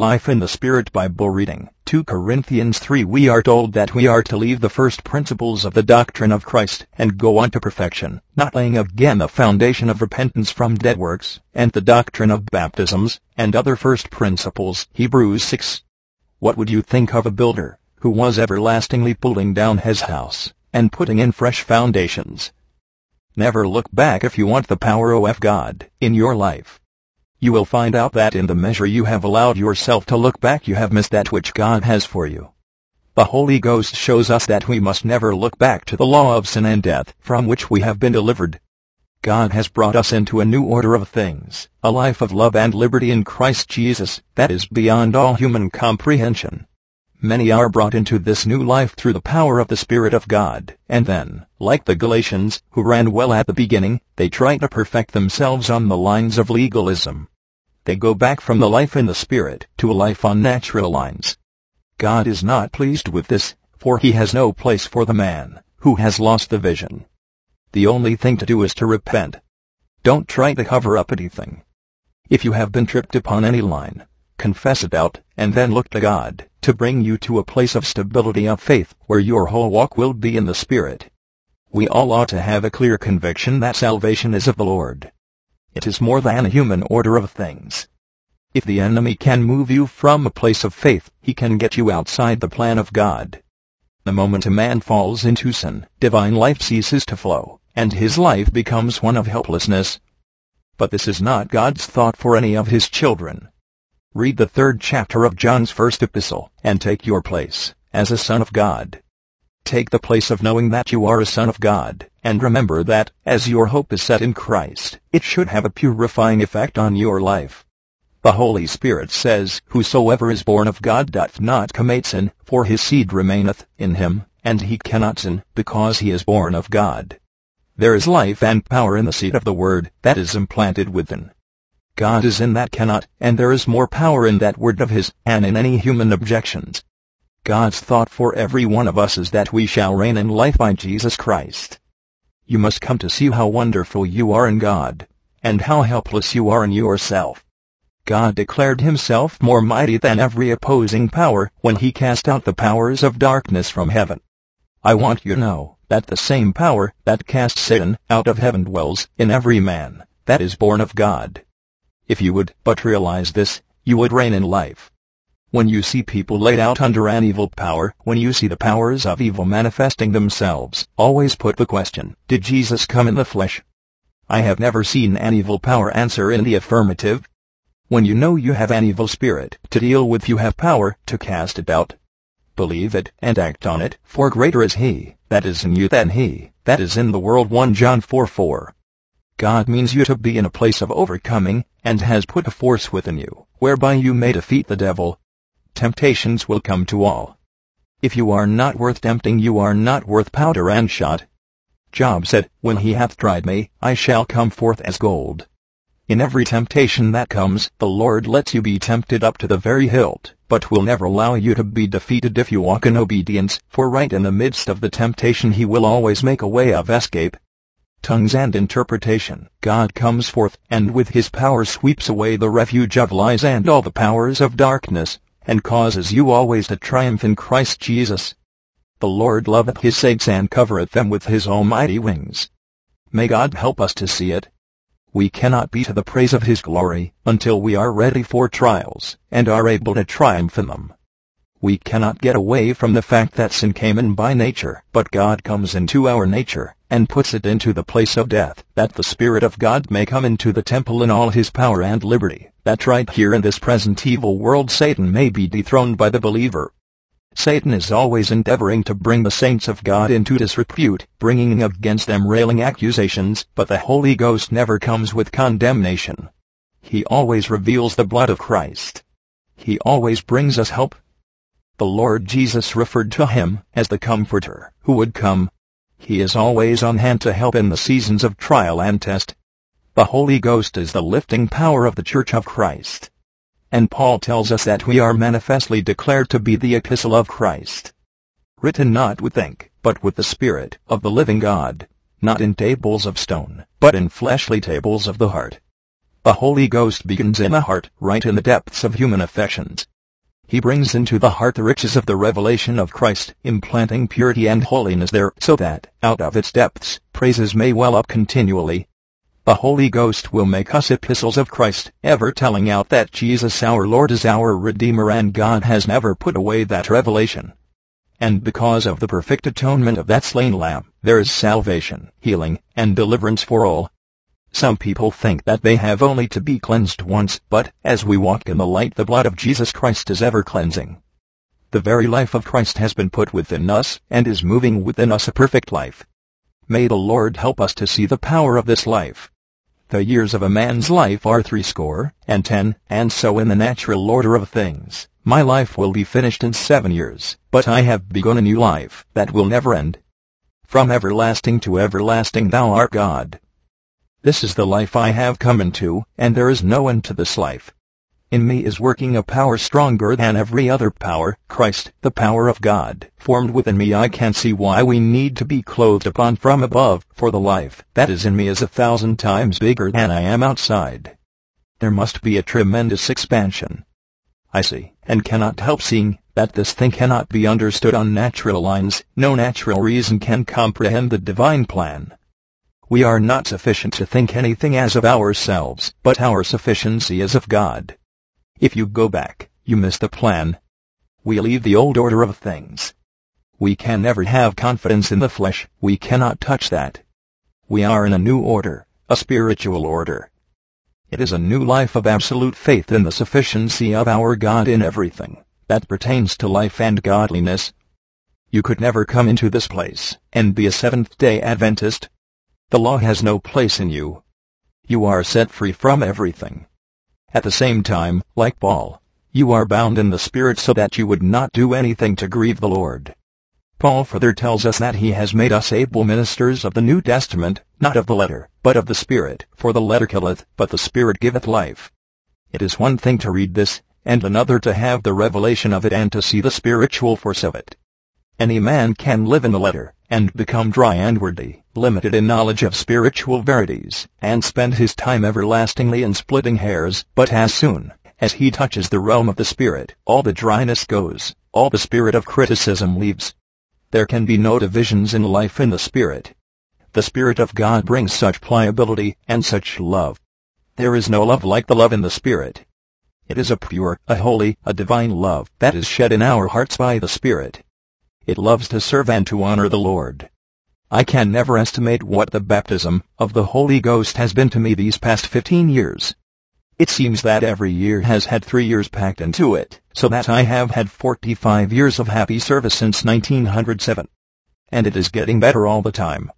Life in the Spirit Bible reading 2 Corinthians 3 We are told that we are to leave the first principles of the doctrine of Christ and go on to perfection, not laying again the foundation of repentance from dead works, and the doctrine of baptisms, and other first principles. Hebrews 6 What would you think of a builder, who was everlastingly pulling down his house, and putting in fresh foundations? Never look back if you want the power of God in your life you will find out that in the measure you have allowed yourself to look back you have missed that which God has for you. The Holy Ghost shows us that we must never look back to the law of sin and death from which we have been delivered. God has brought us into a new order of things, a life of love and liberty in Christ Jesus that is beyond all human comprehension. Many are brought into this new life through the power of the Spirit of God, and then, like the Galatians, who ran well at the beginning, they try to perfect themselves on the lines of legalism. They go back from the life in the Spirit to a life on natural lines. God is not pleased with this, for he has no place for the man who has lost the vision. The only thing to do is to repent. Don't try to cover up anything. If you have been tripped upon any line, confess it out, and then look to God to bring you to a place of stability of faith where your whole walk will be in the Spirit. We all ought to have a clear conviction that salvation is of the Lord. It is more than a human order of things. If the enemy can move you from a place of faith, he can get you outside the plan of God. The moment a man falls into sin, divine life ceases to flow, and his life becomes one of helplessness. But this is not God's thought for any of his children. Read the third chapter of John's first epistle, and take your place, as a son of God. Take the place of knowing that you are a son of God, and remember that, as your hope is set in Christ, it should have a purifying effect on your life. The Holy Spirit says, Whosoever is born of God doth not commit sin, for his seed remaineth in him, and he cannot sin, because he is born of God. There is life and power in the seed of the word that is implanted within. God is in that cannot, and there is more power in that word of his, and in any human objections. God's thought for every one of us is that we shall reign in life by Jesus Christ. You must come to see how wonderful you are in God, and how helpless you are in yourself. God declared himself more mighty than every opposing power when he cast out the powers of darkness from heaven. I want you to know that the same power that cast Satan out of heaven dwells in every man that is born of God. If you would but realize this, you would reign in life. When you see people laid out under an evil power, when you see the powers of evil manifesting themselves, always put the question, did Jesus come in the flesh? I have never seen an evil power answer in the affirmative. When you know you have an evil spirit to deal with you have power to cast it out. Believe it and act on it, for greater is he that is in you than he that is in the world 1 John 4 4. God means you to be in a place of overcoming, and has put a force within you, whereby you may defeat the devil. Temptations will come to all. If you are not worth tempting you are not worth powder and shot. Job said, When he hath tried me, I shall come forth as gold. In every temptation that comes, the Lord lets you be tempted up to the very hilt, but will never allow you to be defeated if you walk in obedience, for right in the midst of the temptation he will always make a way of escape tongues and interpretation. God comes forth, and with his power sweeps away the refuge of lies and all the powers of darkness, and causes you always to triumph in Christ Jesus. The Lord loveth his saints and covereth them with his almighty wings. May God help us to see it. We cannot be to the praise of his glory until we are ready for trials and are able to triumph in them. We cannot get away from the fact that sin came in by nature, but God comes into our nature and puts it into the place of death, that the Spirit of God may come into the temple in all his power and liberty, that right here in this present evil world Satan may be dethroned by the believer. Satan is always endeavoring to bring the saints of God into disrepute, bringing against them railing accusations, but the Holy Ghost never comes with condemnation. He always reveals the blood of Christ. He always brings us help, the Lord Jesus referred to him as the Comforter, who would come. He is always on hand to help in the seasons of trial and test. The Holy Ghost is the lifting power of the Church of Christ. And Paul tells us that we are manifestly declared to be the epistle of Christ. Written not with ink, but with the Spirit of the living God, not in tables of stone, but in fleshly tables of the heart. The Holy Ghost begins in the heart, right in the depths of human affections. He brings into the heart the riches of the revelation of Christ, implanting purity and holiness there, so that, out of its depths, praises may well up continually. The Holy Ghost will make us epistles of Christ, ever telling out that Jesus our Lord is our Redeemer and God has never put away that revelation. And because of the perfect atonement of that slain lamb, there is salvation, healing, and deliverance for all. Some people think that they have only to be cleansed once, but as we walk in the light the blood of Jesus Christ is ever cleansing. The very life of Christ has been put within us, and is moving within us a perfect life. May the Lord help us to see the power of this life. The years of a man's life are threescore, and ten, and so in the natural order of things, my life will be finished in seven years, but I have begun a new life, that will never end. From everlasting to everlasting thou art God. This is the life I have come into, and there is no end to this life. In me is working a power stronger than every other power, Christ, the power of God, formed within me. I can see why we need to be clothed upon from above, for the life that is in me is a thousand times bigger than I am outside. There must be a tremendous expansion. I see, and cannot help seeing, that this thing cannot be understood on natural lines, no natural reason can comprehend the divine plan. We are not sufficient to think anything as of ourselves, but our sufficiency is of God. If you go back, you miss the plan. We leave the old order of things. We can never have confidence in the flesh, we cannot touch that. We are in a new order, a spiritual order. It is a new life of absolute faith in the sufficiency of our God in everything that pertains to life and godliness. You could never come into this place and be a Seventh-day Adventist, the law has no place in you. You are set free from everything. At the same time, like Paul, you are bound in the Spirit so that you would not do anything to grieve the Lord. Paul further tells us that he has made us able ministers of the New Testament, not of the letter, but of the Spirit, for the letter killeth, but the Spirit giveth life. It is one thing to read this, and another to have the revelation of it and to see the spiritual force of it. Any man can live in the letter, and become dry and wordy, limited in knowledge of spiritual verities, and spend his time everlastingly in splitting hairs, but as soon as he touches the realm of the Spirit, all the dryness goes, all the spirit of criticism leaves. There can be no divisions in life in the Spirit. The Spirit of God brings such pliability and such love. There is no love like the love in the Spirit. It is a pure, a holy, a divine love that is shed in our hearts by the Spirit. It loves to serve and to honor the Lord. I can never estimate what the baptism of the Holy Ghost has been to me these past 15 years. It seems that every year has had three years packed into it, so that I have had 45 years of happy service since 1907. And it is getting better all the time.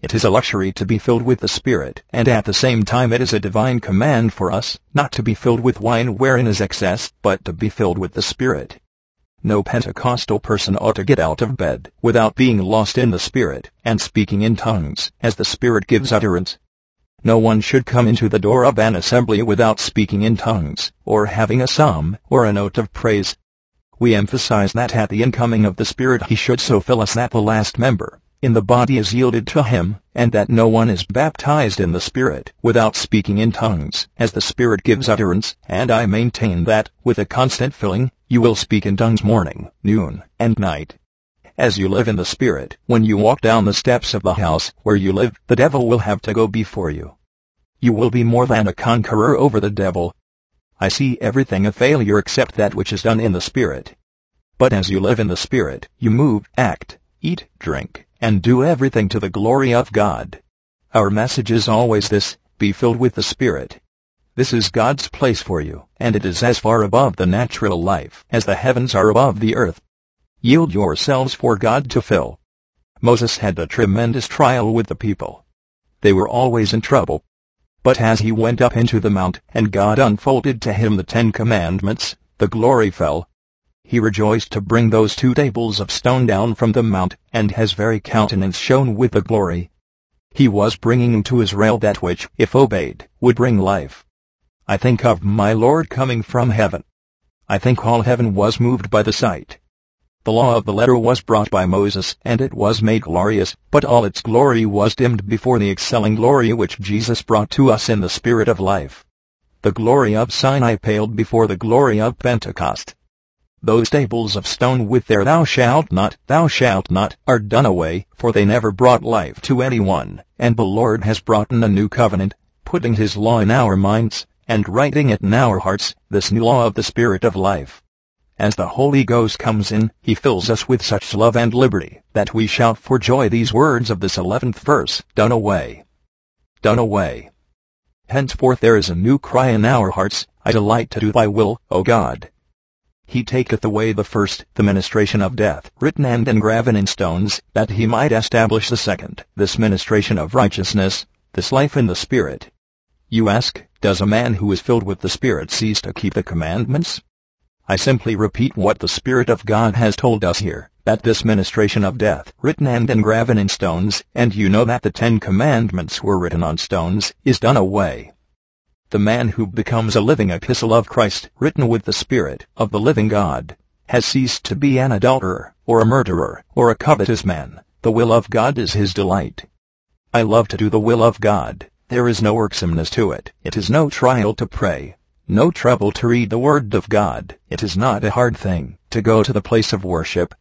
It is a luxury to be filled with the Spirit, and at the same time it is a divine command for us, not to be filled with wine wherein is excess, but to be filled with the Spirit. No Pentecostal person ought to get out of bed without being lost in the Spirit and speaking in tongues as the Spirit gives utterance. No one should come into the door of an assembly without speaking in tongues, or having a psalm, or a note of praise. We emphasize that at the incoming of the Spirit he should so fill us that the last member in the body is yielded to him, and that no one is baptized in the Spirit without speaking in tongues, as the Spirit gives utterance, and I maintain that, with a constant filling, you will speak in tongues morning, noon, and night. As you live in the Spirit, when you walk down the steps of the house where you live, the devil will have to go before you. You will be more than a conqueror over the devil. I see everything a failure except that which is done in the Spirit. But as you live in the Spirit, you move, act, eat, drink, and do everything to the glory of God. Our message is always this, be filled with the Spirit. This is God's place for you, and it is as far above the natural life as the heavens are above the earth. Yield yourselves for God to fill. Moses had a tremendous trial with the people. They were always in trouble. But as he went up into the mount, and God unfolded to him the Ten Commandments, the glory fell, he rejoiced to bring those two tables of stone down from the mount, and his very countenance shone with the glory. He was bringing to Israel that which, if obeyed, would bring life. I think of my Lord coming from heaven. I think all heaven was moved by the sight. The law of the letter was brought by Moses, and it was made glorious, but all its glory was dimmed before the excelling glory which Jesus brought to us in the Spirit of life. The glory of Sinai paled before the glory of Pentecost. Those tables of stone with their thou shalt not, thou shalt not, are done away, for they never brought life to anyone, and the Lord has brought in a new covenant, putting his law in our minds, and writing it in our hearts, this new law of the Spirit of life. As the Holy Ghost comes in, he fills us with such love and liberty, that we shout for joy these words of this eleventh verse, done away. Done away. Henceforth there is a new cry in our hearts, I delight to do thy will, O God. He taketh away the first, the ministration of death, written and engraven in stones, that he might establish the second, this ministration of righteousness, this life in the Spirit. You ask, does a man who is filled with the Spirit cease to keep the commandments? I simply repeat what the Spirit of God has told us here, that this ministration of death, written and engraven in stones, and you know that the Ten Commandments were written on stones, is done away. The man who becomes a living epistle of Christ, written with the Spirit of the living God, has ceased to be an adulterer, or a murderer, or a covetous man. The will of God is his delight. I love to do the will of God. There is no irksomeness to it. It is no trial to pray. No trouble to read the Word of God. It is not a hard thing to go to the place of worship.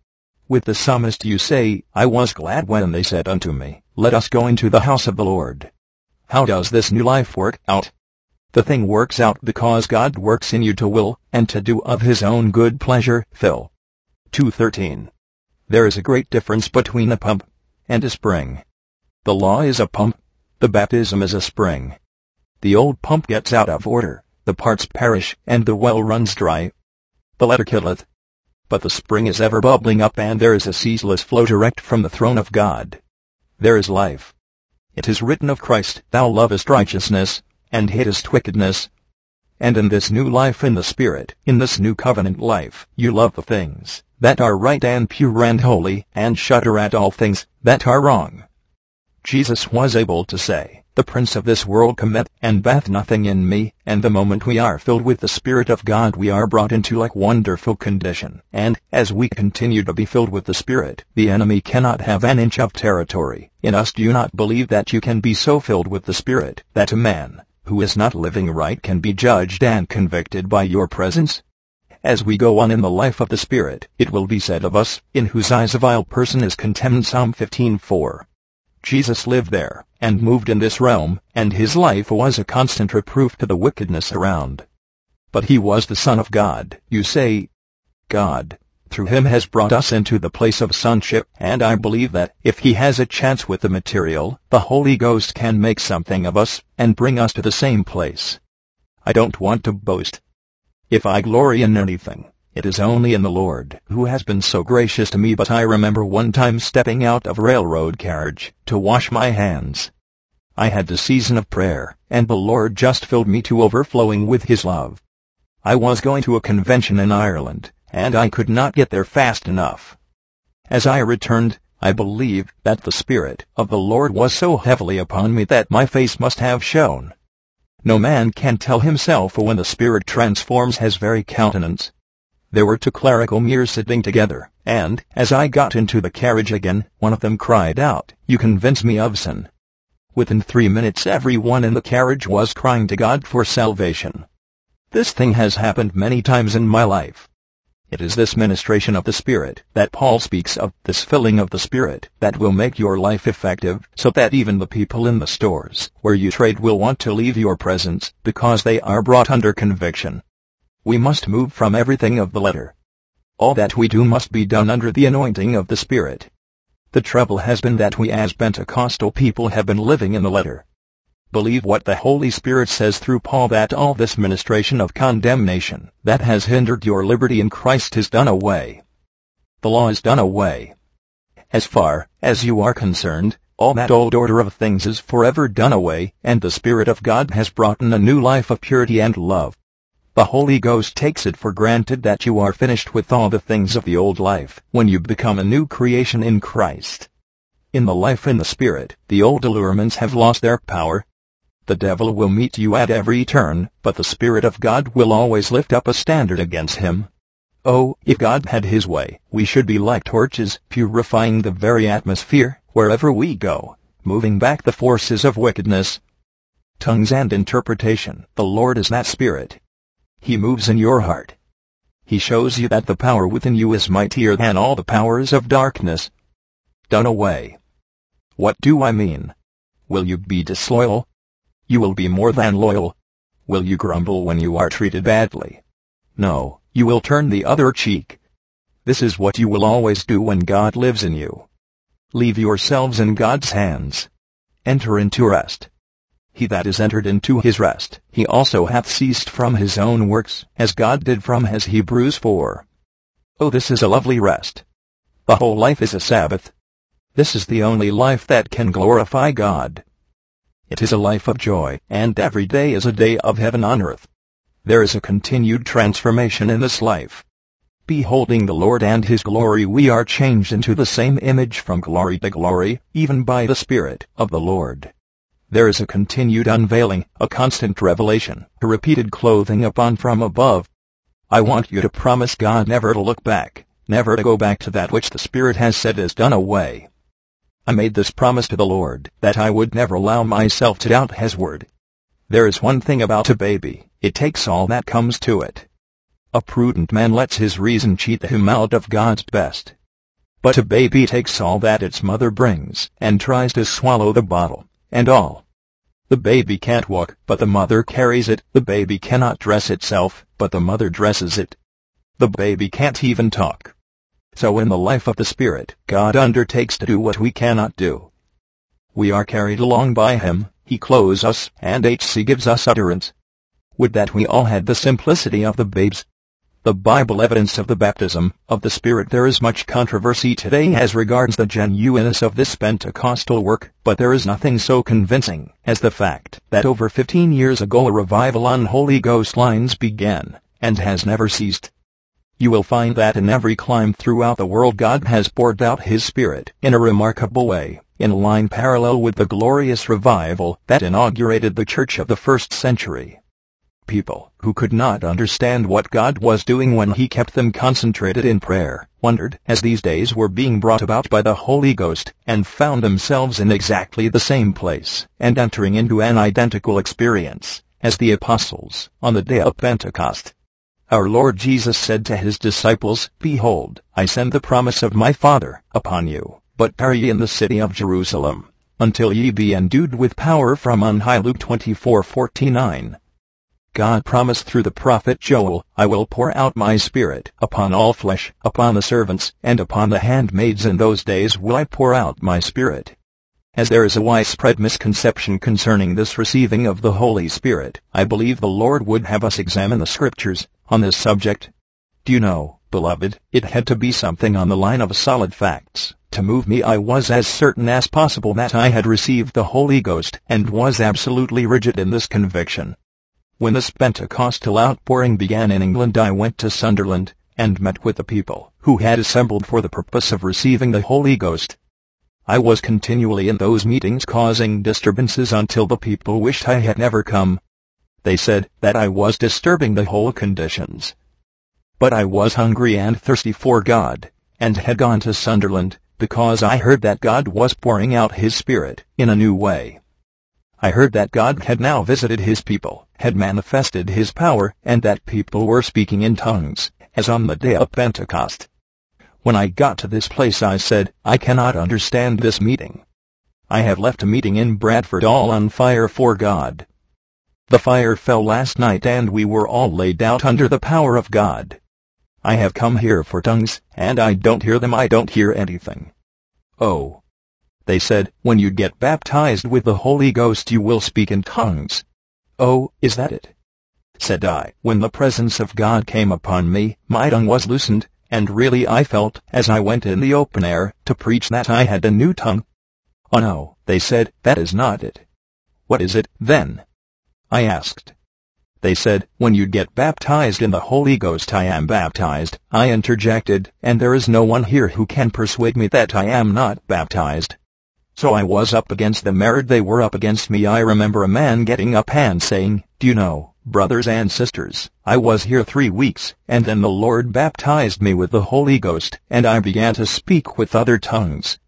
With the psalmist you say, I was glad when they said unto me, Let us go into the house of the Lord. How does this new life work out? The thing works out because God works in you to will, and to do of his own good pleasure. Phil. 2.13. There is a great difference between a pump and a spring. The law is a pump. The baptism is a spring. The old pump gets out of order the parts perish, and the well runs dry. The letter killeth. But the spring is ever bubbling up and there is a ceaseless flow direct from the throne of God. There is life. It is written of Christ, Thou lovest righteousness, and hatest wickedness. And in this new life in the Spirit, in this new covenant life, you love the things that are right and pure and holy, and shudder at all things that are wrong. Jesus was able to say, the prince of this world cometh, and bath nothing in me, and the moment we are filled with the Spirit of God we are brought into like wonderful condition, and, as we continue to be filled with the Spirit, the enemy cannot have an inch of territory in us. Do you not believe that you can be so filled with the Spirit, that a man, who is not living right can be judged and convicted by your presence? As we go on in the life of the Spirit, it will be said of us, in whose eyes a vile person is contemned Psalm 15:4. Jesus lived there, and moved in this realm, and his life was a constant reproof to the wickedness around. But he was the Son of God. You say, God, through him has brought us into the place of sonship, and I believe that, if he has a chance with the material, the Holy Ghost can make something of us, and bring us to the same place. I don't want to boast. If I glory in anything, it is only in the Lord, who has been so gracious to me but I remember one time stepping out of a railroad carriage, to wash my hands. I had the season of prayer, and the Lord just filled me to overflowing with His love. I was going to a convention in Ireland, and I could not get there fast enough. As I returned, I believed that the Spirit of the Lord was so heavily upon me that my face must have shone. No man can tell himself when the Spirit transforms his very countenance. There were two clerical mirrors sitting together, and, as I got into the carriage again, one of them cried out, You convince me of sin. Within three minutes everyone in the carriage was crying to God for salvation. This thing has happened many times in my life. It is this ministration of the Spirit that Paul speaks of, this filling of the Spirit, that will make your life effective, so that even the people in the stores where you trade will want to leave your presence, because they are brought under conviction. We must move from everything of the letter. All that we do must be done under the anointing of the Spirit. The trouble has been that we as Pentecostal people have been living in the letter. Believe what the Holy Spirit says through Paul that all this ministration of condemnation that has hindered your liberty in Christ is done away. The law is done away. As far as you are concerned, all that old order of things is forever done away, and the Spirit of God has brought in a new life of purity and love. The Holy Ghost takes it for granted that you are finished with all the things of the old life when you become a new creation in Christ. In the life in the Spirit, the old allurements have lost their power. The devil will meet you at every turn, but the Spirit of God will always lift up a standard against him. Oh, if God had his way, we should be like torches, purifying the very atmosphere, wherever we go, moving back the forces of wickedness. tongues and interpretation. The Lord is that Spirit. He moves in your heart. He shows you that the power within you is mightier than all the powers of darkness. Done away. What do I mean? Will you be disloyal? You will be more than loyal. Will you grumble when you are treated badly? No, you will turn the other cheek. This is what you will always do when God lives in you. Leave yourselves in God's hands. Enter into rest. He that is entered into his rest, he also hath ceased from his own works, as God did from his Hebrews 4. Oh this is a lovely rest. The whole life is a Sabbath. This is the only life that can glorify God. It is a life of joy, and every day is a day of heaven on earth. There is a continued transformation in this life. Beholding the Lord and His glory we are changed into the same image from glory to glory, even by the Spirit of the Lord. There is a continued unveiling, a constant revelation, a repeated clothing upon from above. I want you to promise God never to look back, never to go back to that which the Spirit has said is done away. I made this promise to the Lord, that I would never allow myself to doubt His word. There is one thing about a baby, it takes all that comes to it. A prudent man lets his reason cheat him out of God's best. But a baby takes all that its mother brings, and tries to swallow the bottle, and all. The baby can't walk, but the mother carries it. The baby cannot dress itself, but the mother dresses it. The baby can't even talk. So in the life of the Spirit, God undertakes to do what we cannot do. We are carried along by Him, He clothes us, and HC gives us utterance. Would that we all had the simplicity of the babes the Bible evidence of the baptism of the Spirit There is much controversy today as regards the genuineness of this Pentecostal work, but there is nothing so convincing as the fact that over 15 years ago a revival on Holy Ghost lines began, and has never ceased. You will find that in every clime throughout the world God has poured out His Spirit in a remarkable way, in line parallel with the glorious revival that inaugurated the church of the first century people who could not understand what God was doing when he kept them concentrated in prayer, wondered as these days were being brought about by the Holy Ghost, and found themselves in exactly the same place, and entering into an identical experience, as the apostles, on the day of Pentecost. Our Lord Jesus said to his disciples, Behold, I send the promise of my Father upon you, but tarry in the city of Jerusalem, until ye be endued with power from on high. Luke 24:49. God promised through the prophet Joel, I will pour out my spirit upon all flesh, upon the servants, and upon the handmaids in those days will I pour out my spirit. As there is a widespread misconception concerning this receiving of the Holy Spirit, I believe the Lord would have us examine the scriptures on this subject. Do you know, beloved, it had to be something on the line of solid facts. To move me I was as certain as possible that I had received the Holy Ghost, and was absolutely rigid in this conviction. When this Pentecostal outpouring began in England I went to Sunderland, and met with the people, who had assembled for the purpose of receiving the Holy Ghost. I was continually in those meetings causing disturbances until the people wished I had never come. They said that I was disturbing the whole conditions. But I was hungry and thirsty for God, and had gone to Sunderland, because I heard that God was pouring out His Spirit in a new way. I heard that God had now visited his people, had manifested his power, and that people were speaking in tongues, as on the day of Pentecost. When I got to this place I said, I cannot understand this meeting. I have left a meeting in Bradford all on fire for God. The fire fell last night and we were all laid out under the power of God. I have come here for tongues, and I don't hear them I don't hear anything. Oh, they said, when you get baptized with the Holy Ghost you will speak in tongues. Oh, is that it? Said I, when the presence of God came upon me, my tongue was loosened, and really I felt, as I went in the open air, to preach that I had a new tongue. Oh no, they said, that is not it. What is it, then? I asked. They said, when you get baptized in the Holy Ghost I am baptized. I interjected, and there is no one here who can persuade me that I am not baptized. So I was up against them married they were up against me I remember a man getting up and saying, do you know, brothers and sisters, I was here three weeks, and then the Lord baptized me with the Holy Ghost, and I began to speak with other tongues.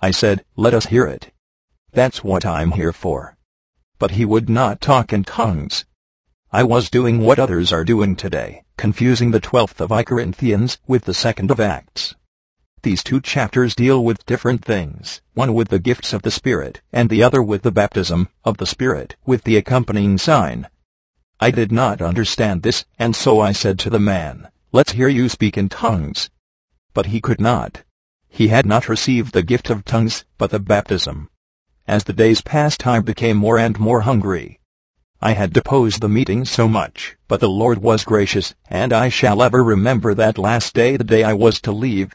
I said, let us hear it. That's what I'm here for. but he would not talk in tongues. I was doing what others are doing today, confusing the 12th of I Corinthians with the 2nd of Acts. These two chapters deal with different things, one with the gifts of the Spirit, and the other with the baptism of the Spirit, with the accompanying sign. I did not understand this, and so I said to the man, Let's hear you speak in tongues. But he could not. He had not received the gift of tongues, but the baptism. As the days passed I became more and more hungry. I had deposed the meeting so much, but the Lord was gracious, and I shall ever remember that last day the day I was to leave.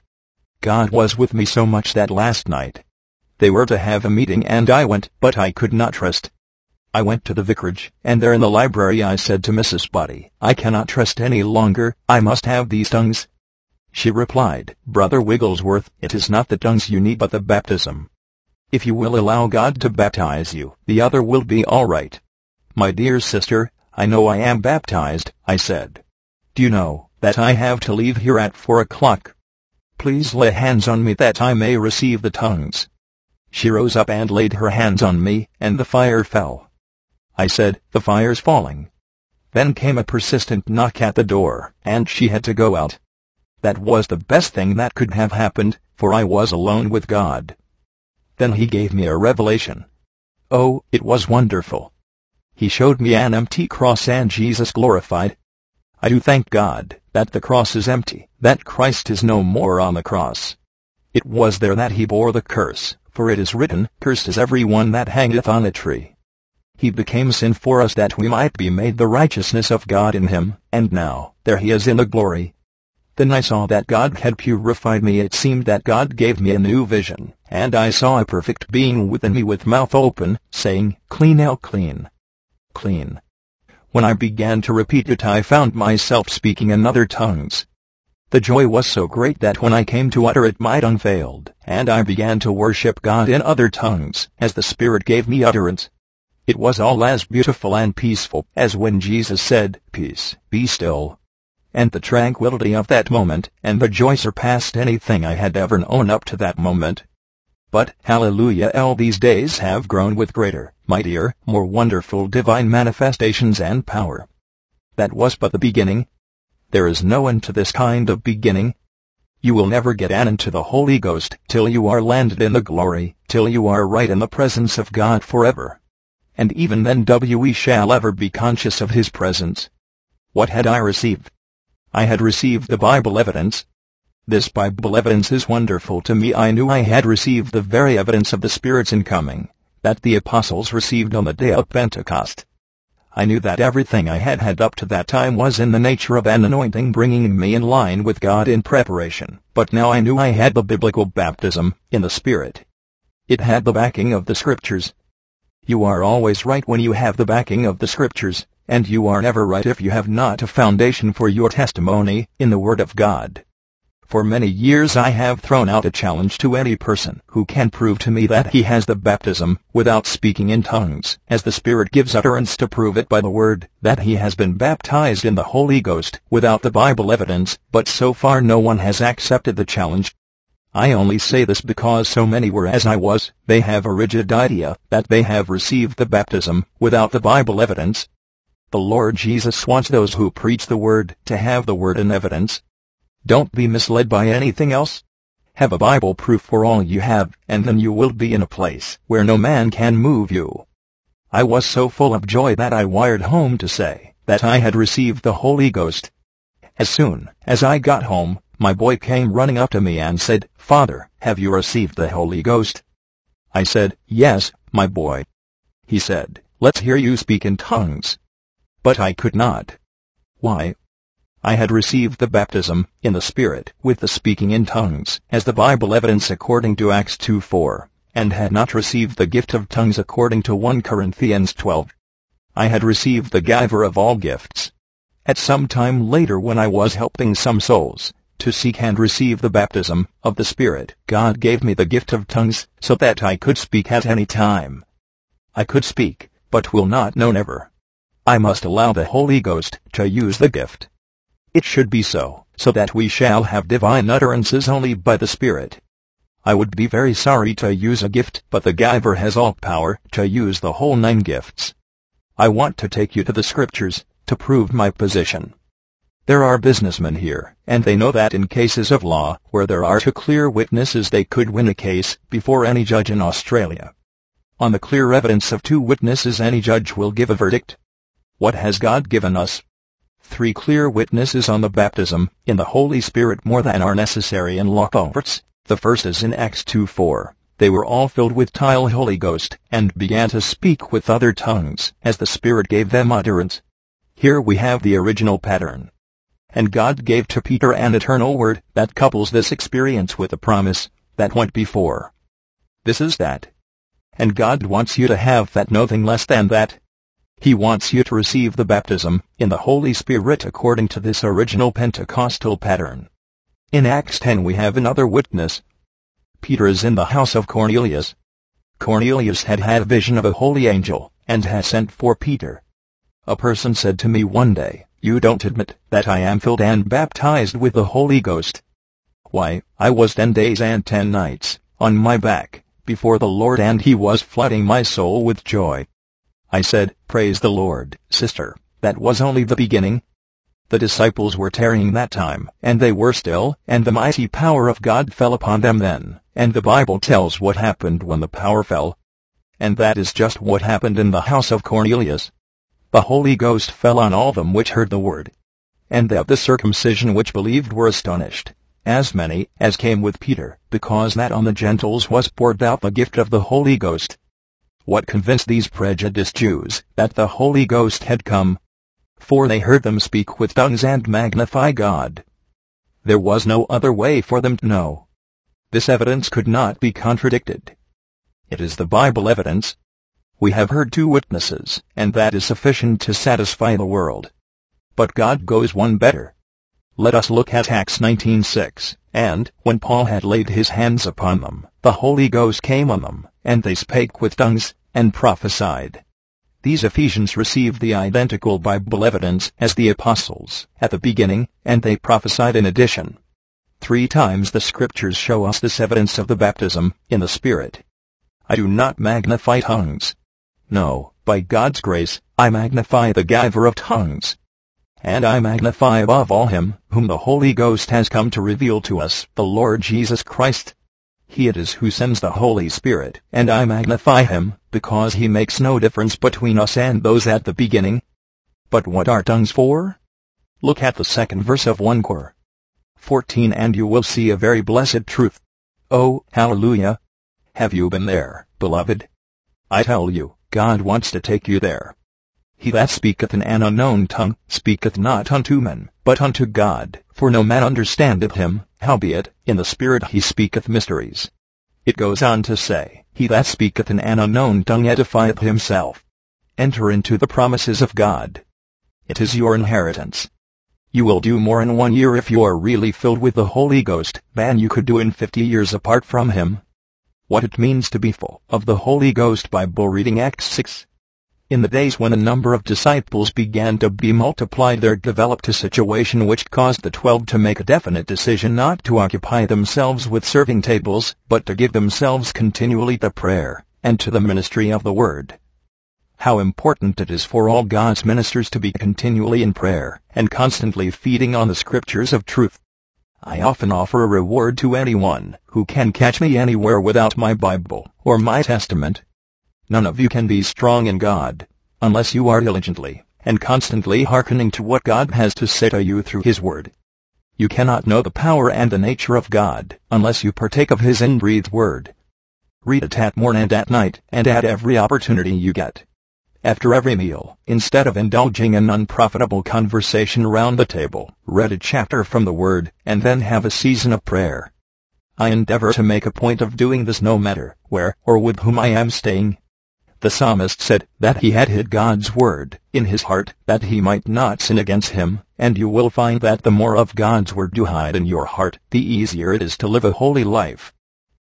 God was with me so much that last night. They were to have a meeting and I went, but I could not trust. I went to the vicarage, and there in the library I said to Mrs. Boddy, I cannot trust any longer, I must have these tongues. She replied, Brother Wigglesworth, it is not the tongues you need but the baptism. If you will allow God to baptize you, the other will be all right. My dear sister, I know I am baptized, I said. Do you know that I have to leave here at four o'clock? Please lay hands on me that I may receive the tongues. She rose up and laid her hands on me, and the fire fell. I said, the fire's falling. Then came a persistent knock at the door, and she had to go out. That was the best thing that could have happened, for I was alone with God. Then he gave me a revelation. Oh, it was wonderful. He showed me an empty cross and Jesus glorified. I do thank God that the cross is empty, that Christ is no more on the cross. It was there that he bore the curse, for it is written, Cursed is every one that hangeth on a tree. He became sin for us that we might be made the righteousness of God in him, and now, there he is in the glory. Then I saw that God had purified me it seemed that God gave me a new vision, and I saw a perfect being within me with mouth open, saying, Clean out clean clean. When I began to repeat it I found myself speaking in other tongues. The joy was so great that when I came to utter it my tongue failed, and I began to worship God in other tongues, as the Spirit gave me utterance. It was all as beautiful and peaceful as when Jesus said, Peace, be still. And the tranquility of that moment and the joy surpassed anything I had ever known up to that moment. But, hallelujah all these days have grown with greater, mightier, more wonderful divine manifestations and power. That was but the beginning. There is no end to this kind of beginning. You will never get an into the Holy Ghost till you are landed in the glory, till you are right in the presence of God forever. And even then we shall ever be conscious of His presence. What had I received? I had received the Bible evidence, this Bible evidence is wonderful to me. I knew I had received the very evidence of the Spirit's incoming, that the apostles received on the day of Pentecost. I knew that everything I had had up to that time was in the nature of an anointing bringing me in line with God in preparation, but now I knew I had the biblical baptism, in the Spirit. It had the backing of the Scriptures. You are always right when you have the backing of the Scriptures, and you are never right if you have not a foundation for your testimony, in the Word of God. For many years I have thrown out a challenge to any person who can prove to me that he has the baptism without speaking in tongues, as the Spirit gives utterance to prove it by the word, that he has been baptized in the Holy Ghost without the Bible evidence, but so far no one has accepted the challenge. I only say this because so many were as I was, they have a rigid idea that they have received the baptism without the Bible evidence. The Lord Jesus wants those who preach the word to have the word in evidence, don't be misled by anything else. Have a Bible proof for all you have, and then you will be in a place where no man can move you. I was so full of joy that I wired home to say that I had received the Holy Ghost. As soon as I got home, my boy came running up to me and said, Father, have you received the Holy Ghost? I said, Yes, my boy. He said, Let's hear you speak in tongues. But I could not. Why, I had received the baptism, in the Spirit, with the speaking in tongues, as the Bible evidence according to Acts 2.4, and had not received the gift of tongues according to 1 Corinthians 12. I had received the giver of all gifts. At some time later when I was helping some souls, to seek and receive the baptism of the Spirit, God gave me the gift of tongues, so that I could speak at any time. I could speak, but will not know never. I must allow the Holy Ghost to use the gift. It should be so, so that we shall have divine utterances only by the Spirit. I would be very sorry to use a gift, but the giver has all power to use the whole nine gifts. I want to take you to the scriptures to prove my position. There are businessmen here, and they know that in cases of law, where there are two clear witnesses they could win a case before any judge in Australia. On the clear evidence of two witnesses any judge will give a verdict. What has God given us? Three clear witnesses on the baptism in the Holy Spirit more than are necessary in courts. The first is in Acts 2:4. They were all filled with the Holy Ghost, and began to speak with other tongues, as the Spirit gave them utterance. Here we have the original pattern. And God gave to Peter an eternal word that couples this experience with the promise that went before. This is that. And God wants you to have that nothing less than that. He wants you to receive the baptism in the Holy Spirit according to this original Pentecostal pattern. In Acts 10 we have another witness. Peter is in the house of Cornelius. Cornelius had had a vision of a holy angel, and had sent for Peter. A person said to me one day, You don't admit that I am filled and baptized with the Holy Ghost. Why, I was ten days and ten nights, on my back, before the Lord and he was flooding my soul with joy. I said, Praise the Lord, sister, that was only the beginning, the disciples were tarrying that time, and they were still, and the mighty power of God fell upon them then, and the Bible tells what happened when the power fell. And that is just what happened in the house of Cornelius. The Holy Ghost fell on all them which heard the word. And of the circumcision which believed were astonished, as many as came with Peter, because that on the Gentiles was poured out the gift of the Holy Ghost. What convinced these prejudiced Jews that the Holy Ghost had come for they heard them speak with tongues and magnify God. There was no other way for them to know. This evidence could not be contradicted. It is the Bible evidence. We have heard two witnesses, and that is sufficient to satisfy the world. But God goes one better. Let us look at Acts 19:6. And, when Paul had laid his hands upon them, the Holy Ghost came on them, and they spake with tongues, and prophesied. These Ephesians received the identical Bible evidence as the apostles at the beginning, and they prophesied in addition. Three times the scriptures show us this evidence of the baptism in the Spirit. I do not magnify tongues. No, by God's grace, I magnify the giver of tongues. And I magnify above all him, whom the Holy Ghost has come to reveal to us, the Lord Jesus Christ. He it is who sends the Holy Spirit, and I magnify him, because he makes no difference between us and those at the beginning. But what are tongues for? Look at the second verse of 1 Cor. 14 and you will see a very blessed truth. Oh, hallelujah! Have you been there, beloved? I tell you, God wants to take you there. He that speaketh in an unknown tongue speaketh not unto men, but unto God, for no man understandeth him, howbeit, in the Spirit he speaketh mysteries. It goes on to say, He that speaketh in an unknown tongue edifieth himself. Enter into the promises of God. It is your inheritance. You will do more in one year if you are really filled with the Holy Ghost than you could do in fifty years apart from Him. What it means to be full of the Holy Ghost Bible reading Acts 6. In the days when a number of disciples began to be multiplied there developed a situation which caused the twelve to make a definite decision not to occupy themselves with serving tables, but to give themselves continually to prayer, and to the ministry of the Word. How important it is for all God's ministers to be continually in prayer, and constantly feeding on the scriptures of truth. I often offer a reward to anyone who can catch me anywhere without my Bible or my Testament, None of you can be strong in God unless you are diligently and constantly hearkening to what God has to say to you through His Word. You cannot know the power and the nature of God unless you partake of His inbreathed Word. Read it at morn and at night and at every opportunity you get. After every meal, instead of indulging in unprofitable conversation around the table, read a chapter from the Word and then have a season of prayer. I endeavor to make a point of doing this no matter where or with whom I am staying the psalmist said that he had hid God's word in his heart that he might not sin against him, and you will find that the more of God's word you hide in your heart, the easier it is to live a holy life.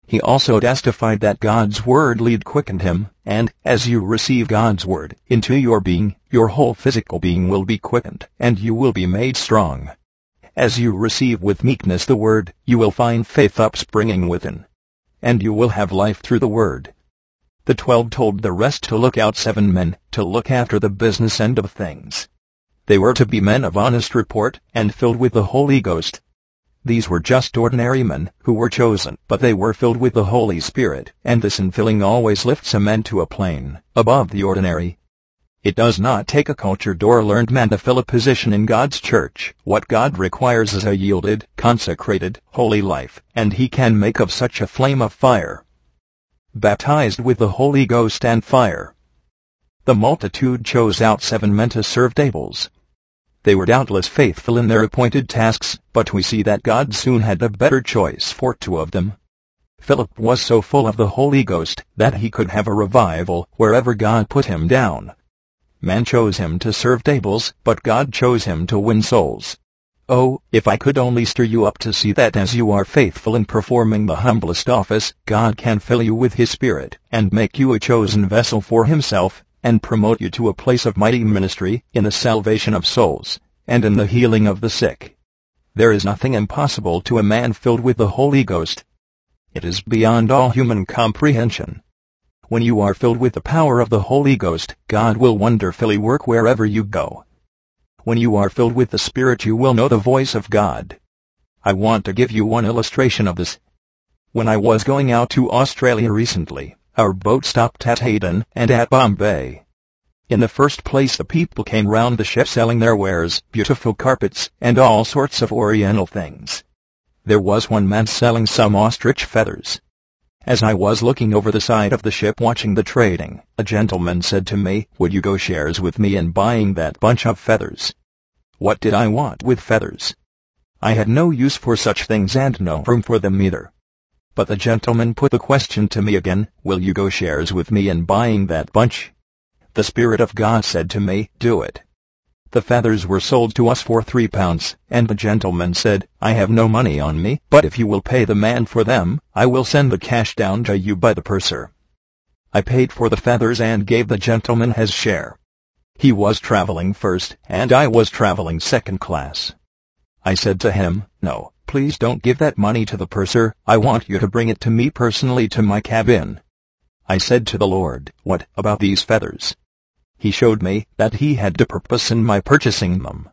He also testified that God's word lead quickened him, and as you receive God's word into your being, your whole physical being will be quickened, and you will be made strong. As you receive with meekness the word, you will find faith upspringing within, and you will have life through the word. The twelve told the rest to look out seven men, to look after the business end of things. They were to be men of honest report, and filled with the Holy Ghost. These were just ordinary men, who were chosen, but they were filled with the Holy Spirit, and this infilling always lifts a man to a plane, above the ordinary. It does not take a cultured or learned man to fill a position in God's church. What God requires is a yielded, consecrated, holy life, and he can make of such a flame of fire. Baptized with the Holy Ghost and fire. The multitude chose out seven men to serve tables. They were doubtless faithful in their appointed tasks, but we see that God soon had a better choice for two of them. Philip was so full of the Holy Ghost that he could have a revival wherever God put him down. Man chose him to serve tables, but God chose him to win souls. Oh, if I could only stir you up to see that as you are faithful in performing the humblest office, God can fill you with His Spirit, and make you a chosen vessel for Himself, and promote you to a place of mighty ministry in the salvation of souls and in the healing of the sick. There is nothing impossible to a man filled with the Holy Ghost. It is beyond all human comprehension. When you are filled with the power of the Holy Ghost, God will wonderfully work wherever you go. When you are filled with the Spirit you will know the voice of God. I want to give you one illustration of this. When I was going out to Australia recently, our boat stopped at Aden and at Bombay. In the first place the people came round the ship selling their wares, beautiful carpets, and all sorts of oriental things. There was one man selling some ostrich feathers. As I was looking over the side of the ship watching the trading, a gentleman said to me, would you go shares with me in buying that bunch of feathers? What did I want with feathers? I had no use for such things and no room for them either. But the gentleman put the question to me again, will you go shares with me in buying that bunch? The Spirit of God said to me, do it. The feathers were sold to us for three pounds, and the gentleman said, I have no money on me, but if you will pay the man for them, I will send the cash down to you by the purser. I paid for the feathers and gave the gentleman his share. He was traveling first, and I was traveling second class. I said to him, no, Please don't give that money to the purser, I want you to bring it to me personally to my cabin. I said to the Lord, What about these feathers? He showed me that he had a purpose in my purchasing them.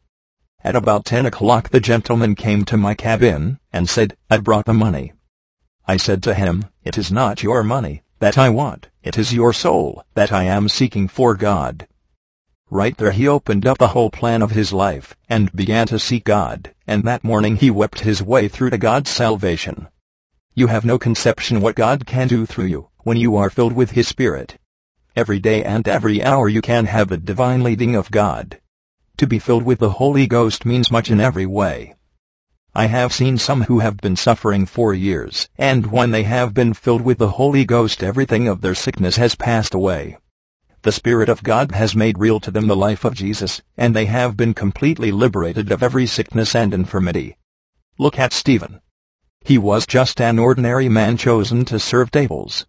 At about ten o'clock the gentleman came to my cabin, and said, I brought the money. I said to him, It is not your money that I want, it is your soul that I am seeking for God. Right there he opened up the whole plan of his life, and began to seek God, and that morning he wept his way through to God's salvation. You have no conception what God can do through you, when you are filled with His Spirit. Every day and every hour you can have the divine leading of God. To be filled with the Holy Ghost means much in every way. I have seen some who have been suffering for years, and when they have been filled with the Holy Ghost everything of their sickness has passed away. The Spirit of God has made real to them the life of Jesus, and they have been completely liberated of every sickness and infirmity. Look at Stephen. He was just an ordinary man chosen to serve tables.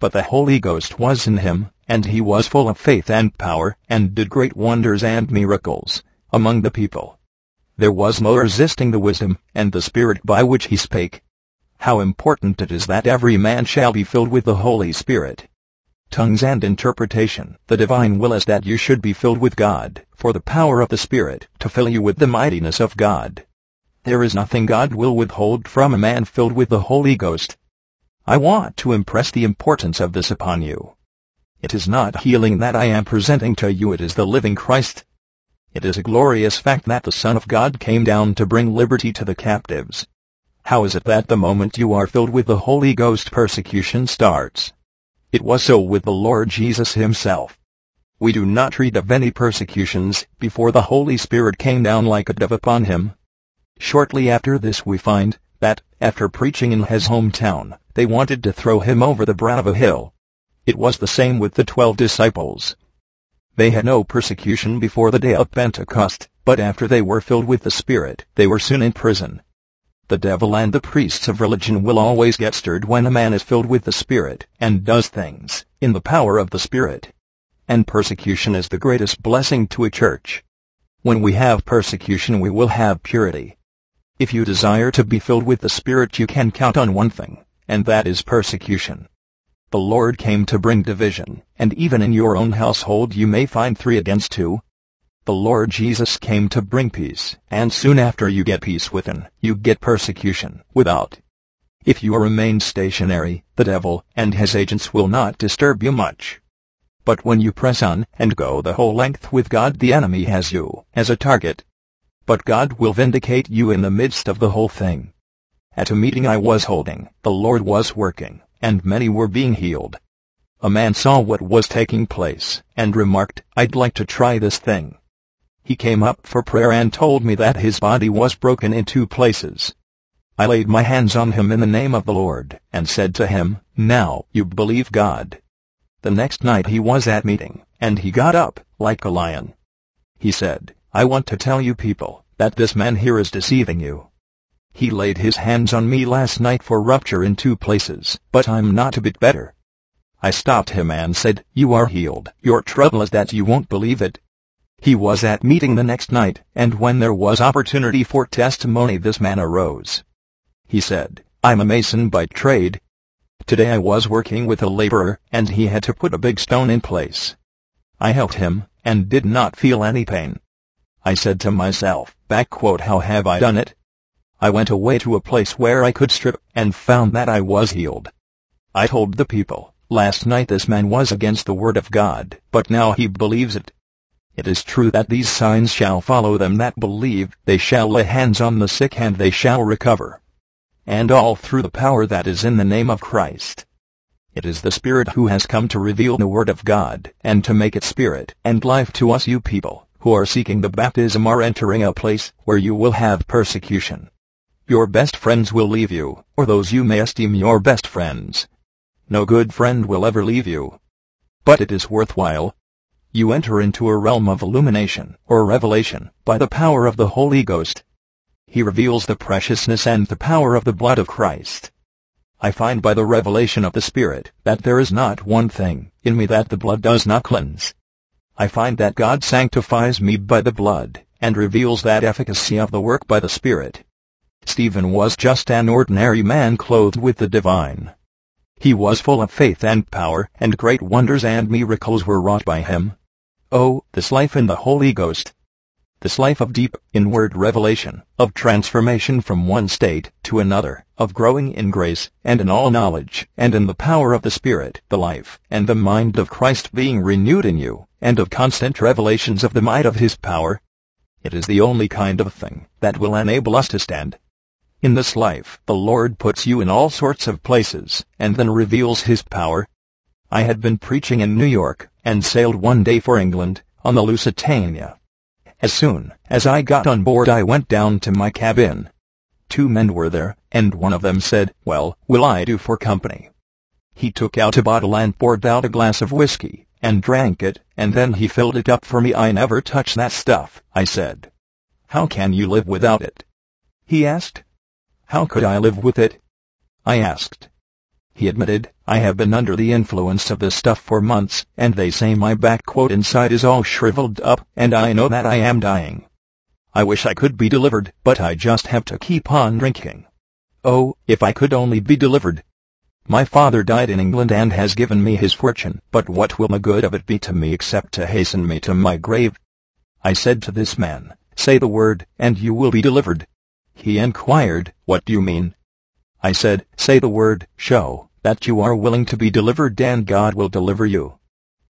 But the Holy Ghost was in him, and he was full of faith and power, and did great wonders and miracles among the people. There was no resisting the wisdom and the Spirit by which he spake. How important it is that every man shall be filled with the Holy Spirit tongues and interpretation. The divine will is that you should be filled with God, for the power of the Spirit, to fill you with the mightiness of God. There is nothing God will withhold from a man filled with the Holy Ghost. I want to impress the importance of this upon you. It is not healing that I am presenting to you, it is the living Christ. It is a glorious fact that the Son of God came down to bring liberty to the captives. How is it that the moment you are filled with the Holy Ghost persecution starts? It was so with the Lord Jesus himself. We do not read of any persecutions before the Holy Spirit came down like a dove upon him. Shortly after this we find that, after preaching in his hometown, they wanted to throw him over the brow of a hill. It was the same with the twelve disciples. They had no persecution before the day of Pentecost, but after they were filled with the Spirit, they were soon in prison. The devil and the priests of religion will always get stirred when a man is filled with the Spirit and does things in the power of the Spirit. And persecution is the greatest blessing to a church. When we have persecution we will have purity. If you desire to be filled with the Spirit you can count on one thing, and that is persecution. The Lord came to bring division, and even in your own household you may find three against two. The Lord Jesus came to bring peace, and soon after you get peace within, you get persecution without. If you remain stationary, the devil and his agents will not disturb you much. But when you press on and go the whole length with God the enemy has you as a target. But God will vindicate you in the midst of the whole thing. At a meeting I was holding, the Lord was working, and many were being healed. A man saw what was taking place, and remarked, I'd like to try this thing. He came up for prayer and told me that his body was broken in two places. I laid my hands on him in the name of the Lord, and said to him, Now you believe God. The next night he was at meeting, and he got up, like a lion. He said, I want to tell you people, that this man here is deceiving you. He laid his hands on me last night for rupture in two places, but I'm not a bit better. I stopped him and said, You are healed. Your trouble is that you won't believe it. He was at meeting the next night, and when there was opportunity for testimony this man arose. He said, I'm a mason by trade, Today I was working with a laborer, and he had to put a big stone in place. I helped him, and did not feel any pain. I said to myself, back quote, how have I done it? I went away to a place where I could strip, and found that I was healed. I told the people, last night this man was against the word of God, but now he believes it. It is true that these signs shall follow them that believe, they shall lay hands on the sick and they shall recover and all through the power that is in the name of Christ. It is the Spirit who has come to reveal the Word of God, and to make it spirit and life to us you people, who are seeking the baptism are entering a place where you will have persecution. Your best friends will leave you, or those you may esteem your best friends. No good friend will ever leave you. But it is worthwhile. You enter into a realm of illumination, or revelation, by the power of the Holy Ghost, he reveals the preciousness and the power of the blood of Christ. I find by the revelation of the Spirit that there is not one thing in me that the blood does not cleanse. I find that God sanctifies me by the blood, and reveals that efficacy of the work by the Spirit. Stephen was just an ordinary man clothed with the divine. He was full of faith and power, and great wonders and miracles were wrought by him. Oh, this life in the Holy Ghost! This life of deep, inward revelation, of transformation from one state to another, of growing in grace, and in all knowledge, and in the power of the Spirit, the life, and the mind of Christ being renewed in you, and of constant revelations of the might of His power. It is the only kind of thing that will enable us to stand. In this life, the Lord puts you in all sorts of places, and then reveals His power. I had been preaching in New York, and sailed one day for England, on the Lusitania, as soon as I got on board I went down to my cabin. Two men were there, and one of them said, Well, will I do for company? He took out a bottle and poured out a glass of whiskey, and drank it, and then he filled it up for me. I never touch that stuff, I said. How can you live without it? He asked. How could I live with it? I asked. He admitted, I have been under the influence of this stuff for months, and they say my back quote inside is all shriveled up, and I know that I am dying. I wish I could be delivered, but I just have to keep on drinking. Oh, if I could only be delivered. My father died in England and has given me his fortune, but what will the good of it be to me except to hasten me to my grave? I said to this man, Say the word, and you will be delivered. He inquired, What do you mean? I said, Say the word, show, that you are willing to be delivered and God will deliver you.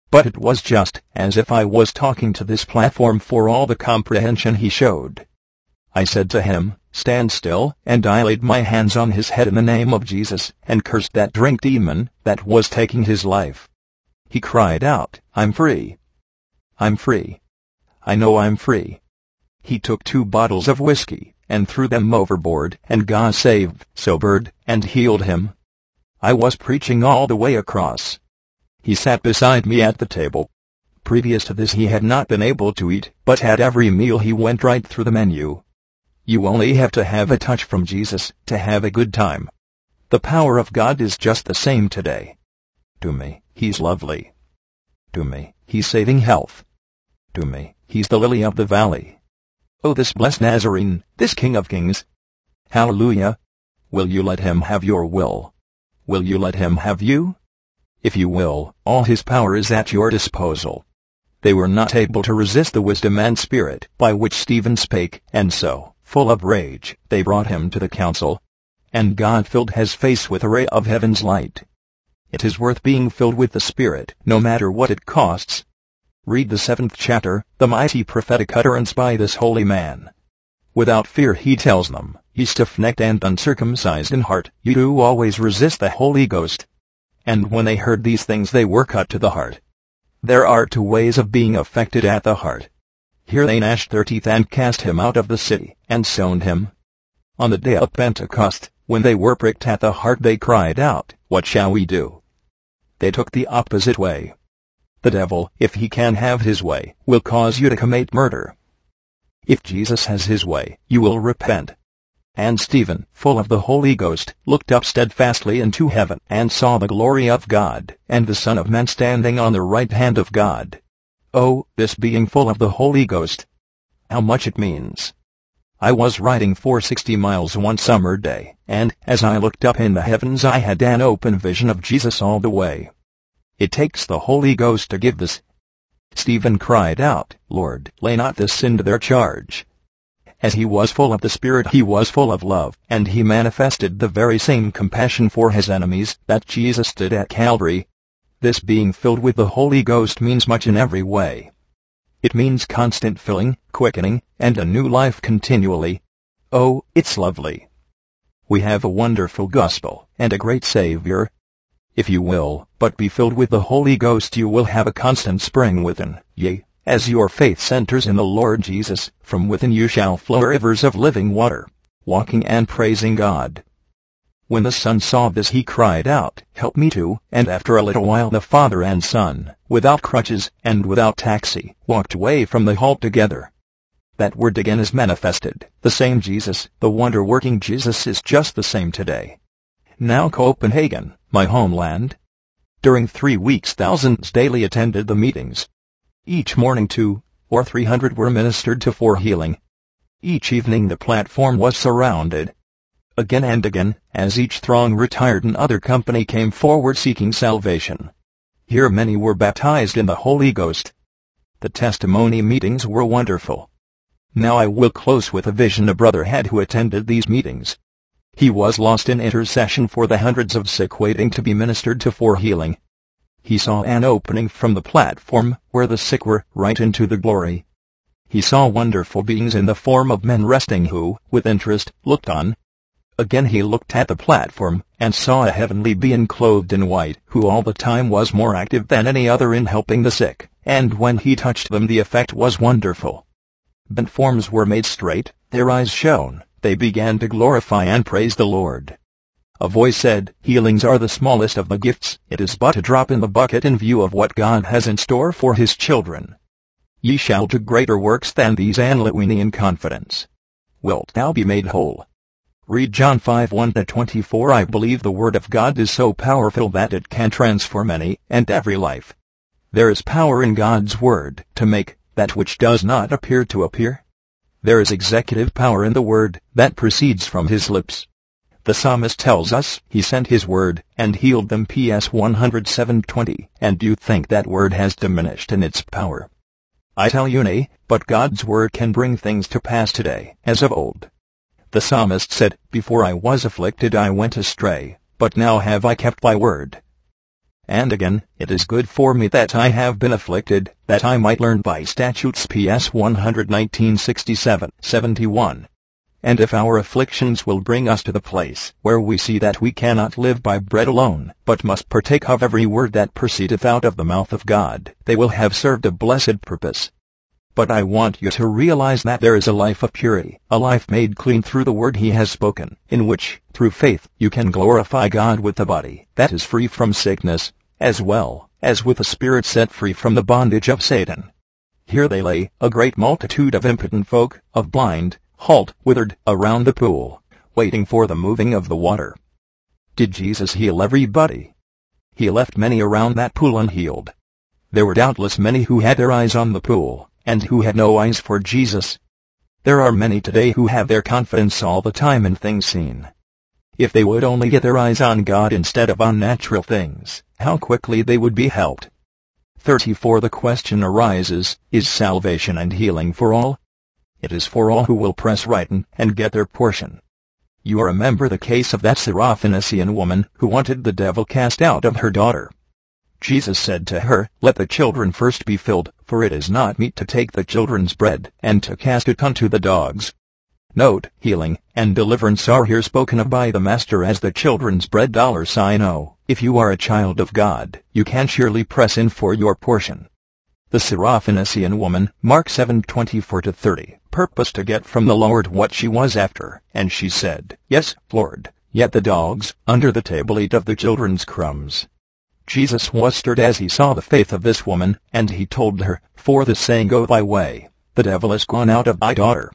But it was just as if I was talking to this platform for all the comprehension he showed. I said to him, Stand still, and I laid my hands on his head in the name of Jesus, and cursed that drink demon that was taking his life. He cried out, I'm free. I'm free. I know I'm free. He took two bottles of whiskey, and threw them overboard, and God saved, sobered, and healed him. I was preaching all the way across. He sat beside me at the table. Previous to this he had not been able to eat, but at every meal he went right through the menu. You only have to have a touch from Jesus to have a good time. The power of God is just the same today. To me, he's lovely. To me, he's saving health. To me, he's the lily of the valley. Oh, this blessed Nazarene, this King of Kings. Hallelujah. Will you let him have your will? Will you let him have you? If you will, all his power is at your disposal. They were not able to resist the wisdom and spirit by which Stephen spake, and so, full of rage, they brought him to the council. And God filled his face with a ray of heaven's light. It is worth being filled with the Spirit, no matter what it costs. Read the seventh chapter, the mighty prophetic utterance by this holy man. Without fear he tells them, Ye stiff-necked and uncircumcised in heart, you do always resist the Holy Ghost. And when they heard these things they were cut to the heart. There are two ways of being affected at the heart. Here they gnashed their teeth and cast him out of the city, and stoned him. On the day of Pentecost, when they were pricked at the heart they cried out, What shall we do? They took the opposite way. The devil, if he can have his way, will cause you to commit murder. If Jesus has his way, you will repent. And Stephen, full of the Holy Ghost, looked up steadfastly into heaven, and saw the glory of God, and the Son of Man standing on the right hand of God. Oh, this being full of the Holy Ghost! How much it means! I was riding 460 miles one summer day, and, as I looked up in the heavens I had an open vision of Jesus all the way. It takes the Holy Ghost to give this. Stephen cried out, Lord, lay not this sin to their charge. As he was full of the Spirit he was full of love, and he manifested the very same compassion for his enemies that Jesus did at Calvary. This being filled with the Holy Ghost means much in every way. It means constant filling, quickening, and a new life continually. Oh, it's lovely. We have a wonderful gospel, and a great Savior. If you will, but be filled with the Holy Ghost you will have a constant spring within, yea, as your faith centers in the Lord Jesus, from within you shall flow rivers of living water, walking and praising God. When the son saw this he cried out, Help me too, and after a little while the father and son, without crutches, and without taxi, walked away from the hall together. That word again is manifested, the same Jesus, the wonder-working Jesus is just the same today. Now Copenhagen, my homeland. During three weeks thousands daily attended the meetings, each morning two or three hundred were ministered to for healing. Each evening the platform was surrounded. Again and again, as each throng retired another company came forward seeking salvation. Here many were baptized in the Holy Ghost. The testimony meetings were wonderful. Now I will close with a vision a brother had who attended these meetings. He was lost in intercession for the hundreds of sick waiting to be ministered to for healing he saw an opening from the platform where the sick were right into the glory. He saw wonderful beings in the form of men resting who, with interest, looked on. Again he looked at the platform, and saw a heavenly being clothed in white, who all the time was more active than any other in helping the sick, and when he touched them the effect was wonderful. Bent forms were made straight, their eyes shone, they began to glorify and praise the Lord. A voice said, Healings are the smallest of the gifts, it is but a drop in the bucket in view of what God has in store for his children. Ye shall do greater works than these and let we in confidence. Wilt thou be made whole? Read John 5 1-24 I believe the Word of God is so powerful that it can transform any and every life. There is power in God's Word to make that which does not appear to appear. There is executive power in the Word that proceeds from His lips. The psalmist tells us, He sent His word, and healed them PS 107.20, and you think that word has diminished in its power. I tell you nay, but God's word can bring things to pass today, as of old. The psalmist said, Before I was afflicted I went astray, but now have I kept thy word. And again, it is good for me that I have been afflicted, that I might learn by statutes PS 119.67, 71 and if our afflictions will bring us to the place where we see that we cannot live by bread alone, but must partake of every word that proceedeth out of the mouth of God, they will have served a blessed purpose. But I want you to realize that there is a life of purity, a life made clean through the word he has spoken, in which, through faith, you can glorify God with a body that is free from sickness, as well as with a spirit set free from the bondage of Satan. Here they lay, a great multitude of impotent folk, of blind, halt, withered, around the pool, waiting for the moving of the water. Did Jesus heal everybody? He left many around that pool unhealed. There were doubtless many who had their eyes on the pool, and who had no eyes for Jesus. There are many today who have their confidence all the time in things seen. If they would only get their eyes on God instead of on natural things, how quickly they would be helped. 34 The question arises, is salvation and healing for all? It is for all who will press right in and get their portion. You remember the case of that Syrophoenician woman who wanted the devil cast out of her daughter. Jesus said to her, Let the children first be filled, for it is not meet to take the children's bread and to cast it unto the dogs. Note, healing and deliverance are here spoken of by the Master as the children's bread. Dollar sign O. If you are a child of God, you can surely press in for your portion. The Syrophoenician woman, Mark 7:24-30, purposed to get from the Lord what she was after, and she said, Yes, Lord, yet the dogs under the table eat of the children's crumbs. Jesus was stirred as he saw the faith of this woman, and he told her, For the saying go thy way, the devil is gone out of thy daughter.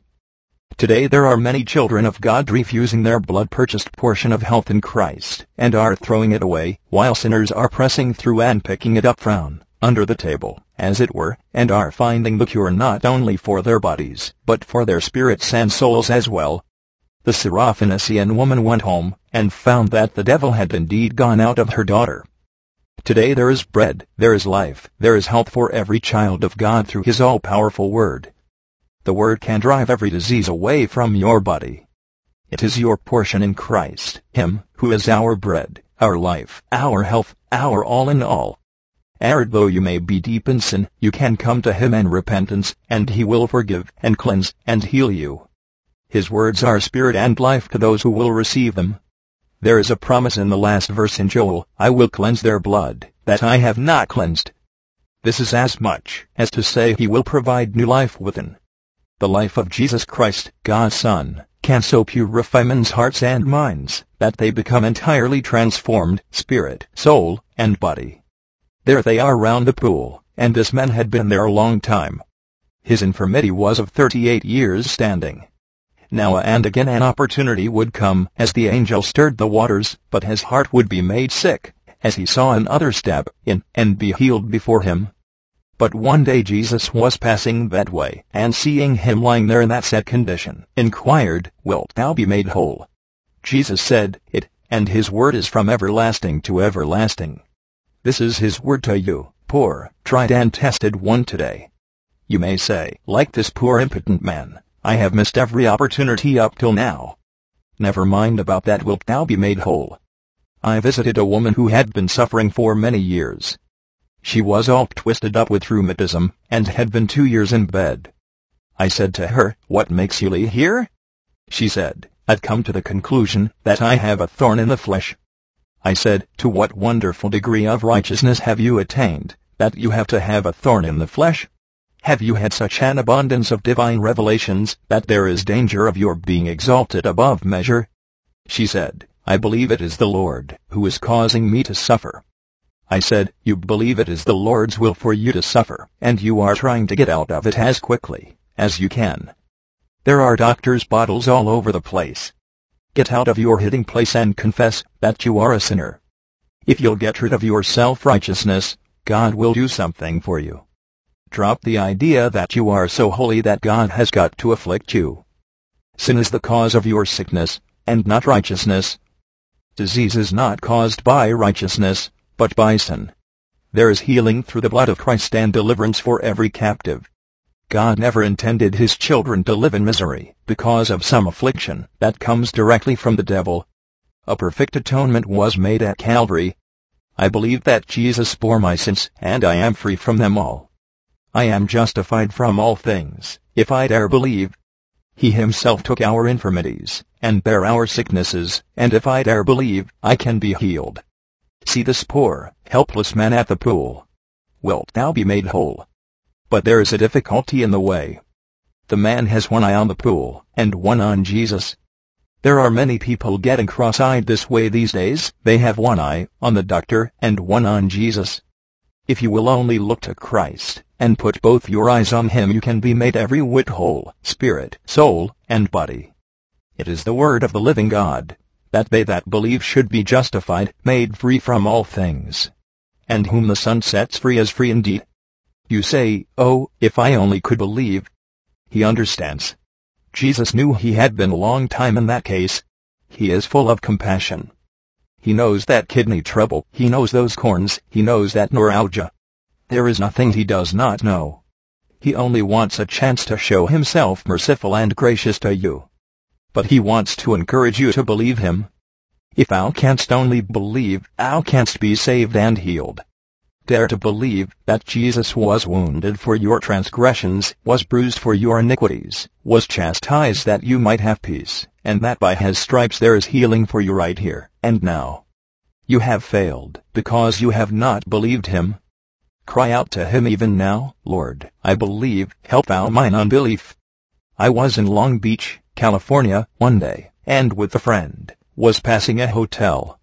Today there are many children of God refusing their blood-purchased portion of health in Christ, and are throwing it away, while sinners are pressing through and picking it up from under the table, as it were, and are finding the cure not only for their bodies, but for their spirits and souls as well. The Syrophoenician woman went home, and found that the devil had indeed gone out of her daughter. Today there is bread, there is life, there is health for every child of God through his all-powerful word. The Word can drive every disease away from your body. It is your portion in Christ, Him, who is our bread, our life, our health, our all in all. Arid though you may be deep in sin, you can come to Him in repentance, and He will forgive, and cleanse, and heal you. His words are spirit and life to those who will receive them. There is a promise in the last verse in Joel, I will cleanse their blood, that I have not cleansed. This is as much as to say He will provide new life within. The life of Jesus Christ, God's Son, can so purify men's hearts and minds that they become entirely transformed, spirit, soul, and body. There they are round the pool, and this man had been there a long time. His infirmity was of thirty-eight years standing. Now and again an opportunity would come as the angel stirred the waters, but his heart would be made sick, as he saw another step in and be healed before him. But one day Jesus was passing that way, and seeing him lying there in that sad condition, inquired, Wilt thou be made whole? Jesus said, It, and his word is from everlasting to everlasting. This is his word to you, poor, tried and tested one today. You may say, like this poor impotent man, I have missed every opportunity up till now. Never mind about that wilt thou be made whole. I visited a woman who had been suffering for many years, she was all twisted up with rheumatism, and had been two years in bed. I said to her, What makes you lay here? She said, I've come to the conclusion that I have a thorn in the flesh. I said, To what wonderful degree of righteousness have you attained, that you have to have a thorn in the flesh? Have you had such an abundance of divine revelations that there is danger of your being exalted above measure? She said, I believe it is the Lord who is causing me to suffer. I said, you believe it is the Lord's will for you to suffer, and you are trying to get out of it as quickly as you can. There are doctor's bottles all over the place. Get out of your hiding place and confess that you are a sinner. If you'll get rid of your self-righteousness, God will do something for you. Drop the idea that you are so holy that God has got to afflict you. Sin is the cause of your sickness, and not righteousness. Disease is not caused by righteousness, but by sin. There is healing through the blood of Christ and deliverance for every captive. God never intended his children to live in misery because of some affliction that comes directly from the devil. A perfect atonement was made at Calvary. I believe that Jesus bore my sins and I am free from them all. I am justified from all things, if I dare believe. He himself took our infirmities and bare our sicknesses, and if I dare believe, I can be healed. See this poor, helpless man at the pool. Wilt thou be made whole? But there is a difficulty in the way. The man has one eye on the pool, and one on Jesus. There are many people getting cross-eyed this way these days. They have one eye on the doctor and one on Jesus. If you will only look to Christ, and put both your eyes on Him you can be made every whit whole, spirit, soul, and body. It is the word of the living God that they that believe should be justified, made free from all things. And whom the Son sets free is free indeed. You say, Oh, if I only could believe. He understands. Jesus knew he had been a long time in that case. He is full of compassion. He knows that kidney trouble, he knows those corns, he knows that neuralgia. There is nothing he does not know. He only wants a chance to show himself merciful and gracious to you. But he wants to encourage you to believe him. If thou canst only believe, thou canst be saved and healed. Dare to believe that Jesus was wounded for your transgressions, was bruised for your iniquities, was chastised that you might have peace, and that by his stripes there is healing for you right here and now. You have failed because you have not believed him. Cry out to him even now, Lord, I believe, help thou mine unbelief. I was in Long Beach, California, one day, and with a friend, was passing a hotel.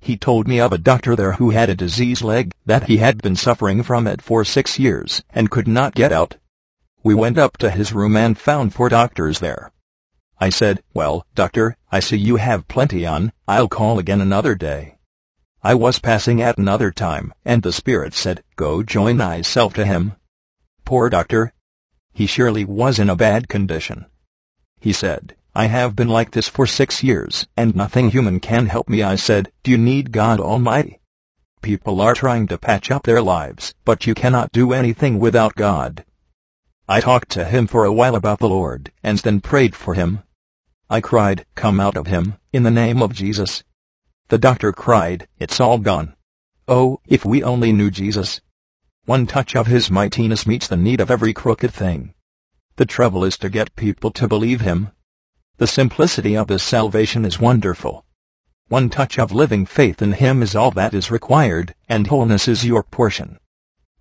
He told me of a doctor there who had a diseased leg, that he had been suffering from it for six years, and could not get out. We went up to his room and found four doctors there. I said, well, doctor, I see you have plenty on, I'll call again another day. I was passing at another time, and the spirit said, go join thyself to him. Poor doctor. He surely was in a bad condition. He said, I have been like this for six years, and nothing human can help me. I said, Do you need God Almighty? People are trying to patch up their lives, but you cannot do anything without God. I talked to him for a while about the Lord, and then prayed for him. I cried, Come out of him, in the name of Jesus. The doctor cried, It's all gone. Oh, if we only knew Jesus. One touch of his mightiness meets the need of every crooked thing. The trouble is to get people to believe him, the simplicity of this salvation is wonderful. One touch of living faith in Him is all that is required, and wholeness is your portion.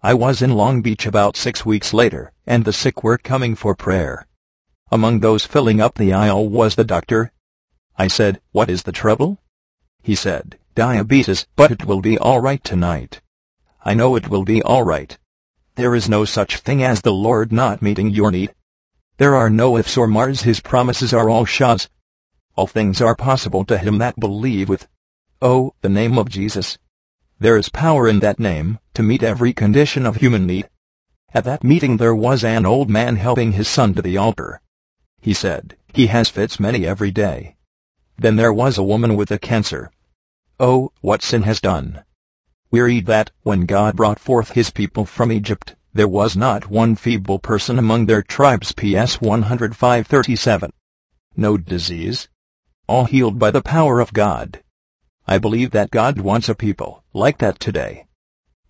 I was in Long Beach about six weeks later, and the sick were coming for prayer. Among those filling up the aisle was the doctor. I said, What is the trouble? He said, Diabetes, but it will be all right tonight. I know it will be all right. There is no such thing as the Lord not meeting your need. There are no ifs or mars, his promises are all shahs. All things are possible to him that believe with. Oh, the name of Jesus. There is power in that name, to meet every condition of human need. At that meeting there was an old man helping his son to the altar. He said, he has fits many every day. Then there was a woman with a cancer. Oh, what sin has done. We read that, when God brought forth his people from Egypt, there was not one feeble person among their tribes PS 105:37. No disease. All healed by the power of God. I believe that God wants a people like that today.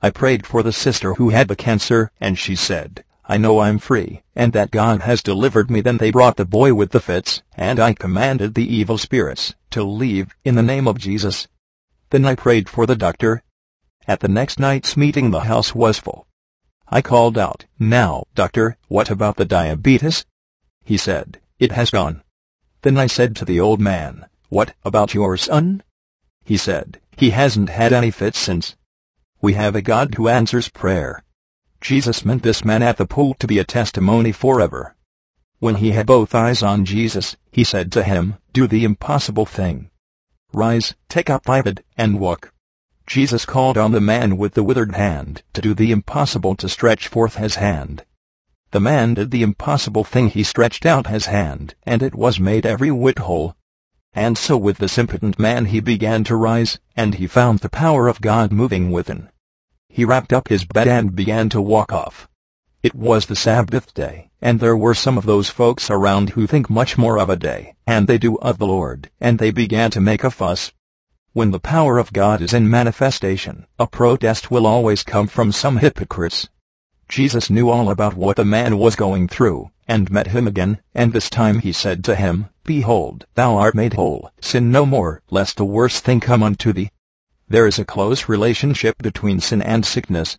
I prayed for the sister who had the cancer, and she said, I know I'm free, and that God has delivered me. Then they brought the boy with the fits, and I commanded the evil spirits to leave in the name of Jesus. Then I prayed for the doctor. At the next night's meeting the house was full. I called out, Now, doctor, what about the diabetes? He said, It has gone. Then I said to the old man, What about your son? He said, He hasn't had any fits since. We have a God who answers prayer. Jesus meant this man at the pool to be a testimony forever. When he had both eyes on Jesus, he said to him, Do the impossible thing. Rise, take up thy bed, and walk. Jesus called on the man with the withered hand to do the impossible to stretch forth his hand. The man did the impossible thing he stretched out his hand, and it was made every whit whole. And so with this impotent man he began to rise, and he found the power of God moving within. He wrapped up his bed and began to walk off. It was the Sabbath day, and there were some of those folks around who think much more of a day, and they do of the Lord, and they began to make a fuss, when the power of God is in manifestation, a protest will always come from some hypocrites. Jesus knew all about what the man was going through, and met him again, and this time he said to him, Behold, thou art made whole, sin no more, lest a worse thing come unto thee. There is a close relationship between sin and sickness.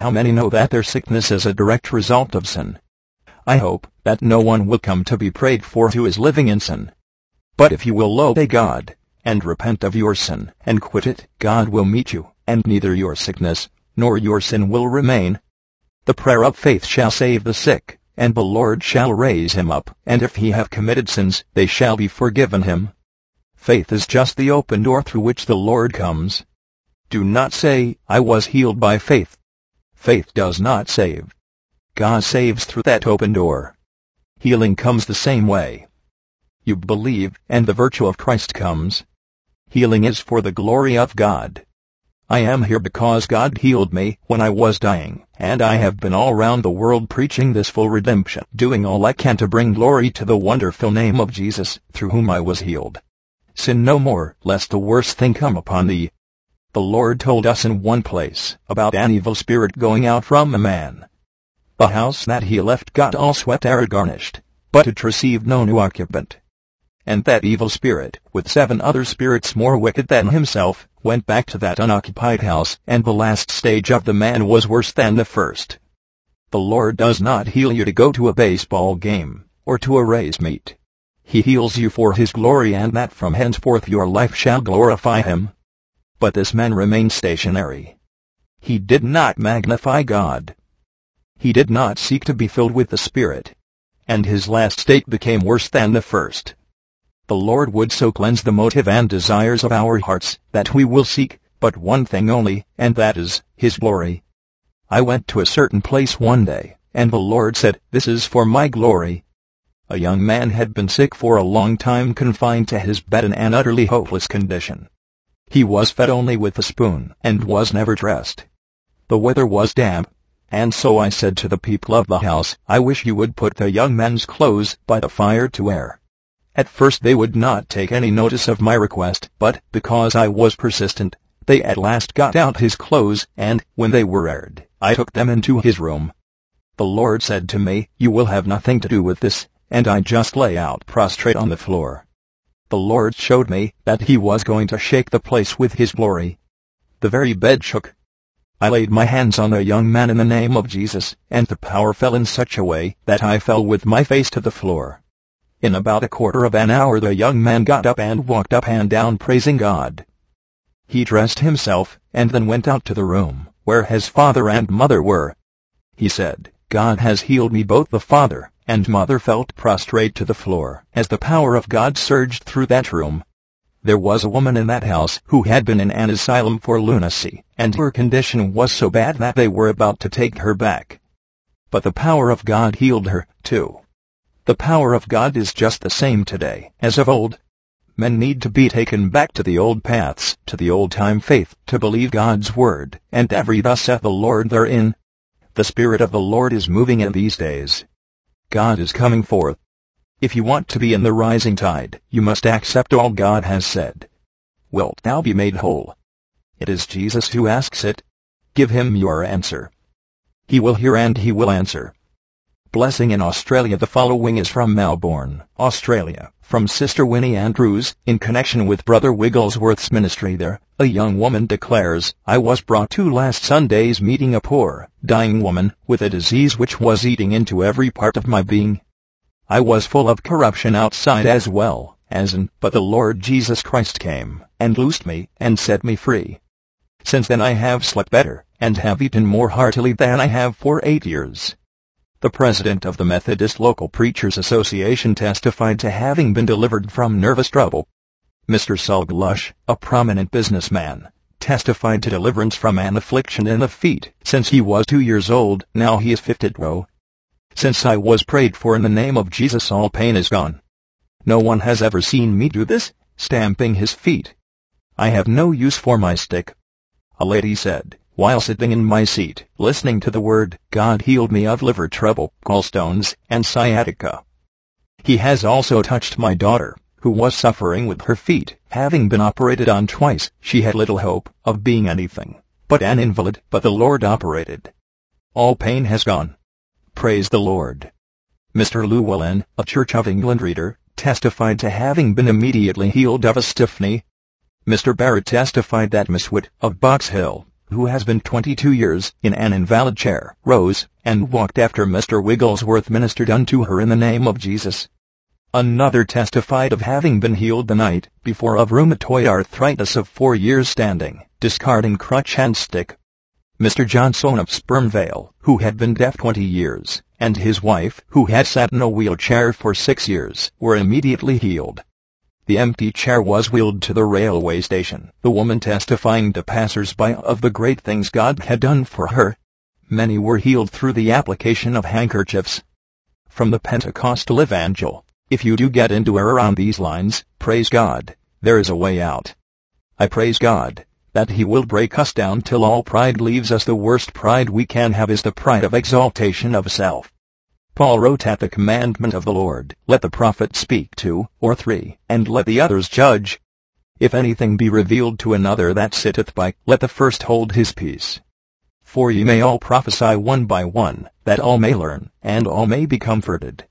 How many know that their sickness is a direct result of sin? I hope that no one will come to be prayed for who is living in sin. But if you will obey God, and repent of your sin, and quit it, God will meet you, and neither your sickness, nor your sin will remain. The prayer of faith shall save the sick, and the Lord shall raise him up, and if he have committed sins, they shall be forgiven him. Faith is just the open door through which the Lord comes. Do not say, I was healed by faith. Faith does not save. God saves through that open door. Healing comes the same way. you believe, and the virtue of Christ comes. Healing is for the glory of God. I am here because God healed me when I was dying, and I have been all round the world preaching this full redemption, doing all I can to bring glory to the wonderful name of Jesus, through whom I was healed. Sin no more, lest the worst thing come upon thee. The Lord told us in one place about an evil spirit going out from a man. The house that he left got all swept and garnished, but it received no new occupant and that evil spirit, with seven other spirits more wicked than himself, went back to that unoccupied house, and the last stage of the man was worse than the first. The Lord does not heal you to go to a baseball game, or to a race meet. He heals you for His glory and that from henceforth your life shall glorify Him. But this man remained stationary. He did not magnify God. He did not seek to be filled with the Spirit. And his last state became worse than the first. The Lord would so cleanse the motive and desires of our hearts that we will seek but one thing only, and that is His glory. I went to a certain place one day, and the Lord said, This is for my glory. A young man had been sick for a long time confined to his bed in an utterly hopeless condition. He was fed only with a spoon and was never dressed. The weather was damp, and so I said to the people of the house, I wish you would put the young man's clothes by the fire to air. At first they would not take any notice of my request, but, because I was persistent, they at last got out his clothes, and, when they were aired, I took them into his room. The Lord said to me, You will have nothing to do with this, and I just lay out prostrate on the floor. The Lord showed me that he was going to shake the place with his glory. The very bed shook. I laid my hands on the young man in the name of Jesus, and the power fell in such a way that I fell with my face to the floor. In about a quarter of an hour the young man got up and walked up and down praising God. He dressed himself, and then went out to the room, where his father and mother were. He said, God has healed me both the father and mother felt prostrate to the floor as the power of God surged through that room. There was a woman in that house who had been in an asylum for lunacy, and her condition was so bad that they were about to take her back. But the power of God healed her, too. The power of God is just the same today as of old. Men need to be taken back to the old paths, to the old-time faith, to believe God's word, and every thus saith the Lord therein. The Spirit of the Lord is moving in these days. God is coming forth. If you want to be in the rising tide, you must accept all God has said. Wilt thou be made whole? It is Jesus who asks it. Give him your answer. He will hear and he will answer. Blessing in Australia The following is from Melbourne, Australia, from Sister Winnie Andrews, in connection with Brother Wigglesworth's ministry there. A young woman declares, I was brought to last Sunday's meeting a poor, dying woman, with a disease which was eating into every part of my being. I was full of corruption outside as well as in, but the Lord Jesus Christ came, and loosed me, and set me free. Since then I have slept better, and have eaten more heartily than I have for eight years. The president of the Methodist Local Preachers Association testified to having been delivered from nervous trouble. Mr. Sulglush, a prominent businessman, testified to deliverance from an affliction in the feet since he was two years old. Now he is 52. Since I was prayed for in the name of Jesus all pain is gone. No one has ever seen me do this, stamping his feet. I have no use for my stick. A lady said, while sitting in my seat, listening to the word, God healed me of liver trouble, gallstones, and sciatica. He has also touched my daughter, who was suffering with her feet, having been operated on twice. She had little hope of being anything but an invalid, but the Lord operated. All pain has gone. Praise the Lord. Mr. Llewellyn, a Church of England reader, testified to having been immediately healed of a stiff knee. Mr. Barrett testified that Miss Witt, of Box Hill, who has been 22 years in an invalid chair, rose and walked after Mr. Wigglesworth ministered unto her in the name of Jesus. Another testified of having been healed the night before of rheumatoid arthritis of four years standing, discarding crutch and stick. Mr. Johnson of Spermvale, who had been deaf 20 years, and his wife, who had sat in a wheelchair for six years, were immediately healed. The empty chair was wheeled to the railway station, the woman testifying to passers-by of the great things God had done for her. Many were healed through the application of handkerchiefs. From the Pentecostal Evangel, If you do get into error on these lines, praise God, there is a way out. I praise God that he will break us down till all pride leaves us. The worst pride we can have is the pride of exaltation of self. Paul wrote at the commandment of the Lord, Let the prophet speak two or three, and let the others judge. If anything be revealed to another that sitteth by, let the first hold his peace. For ye may all prophesy one by one, that all may learn, and all may be comforted.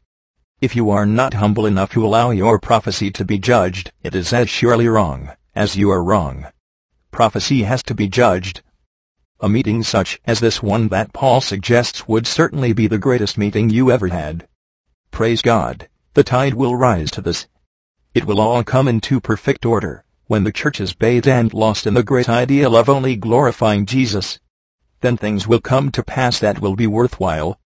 If you are not humble enough to allow your prophecy to be judged, it is as surely wrong, as you are wrong prophecy has to be judged. A meeting such as this one that Paul suggests would certainly be the greatest meeting you ever had. Praise God, the tide will rise to this. It will all come into perfect order, when the church is bathed and lost in the great ideal of only glorifying Jesus. Then things will come to pass that will be worthwhile.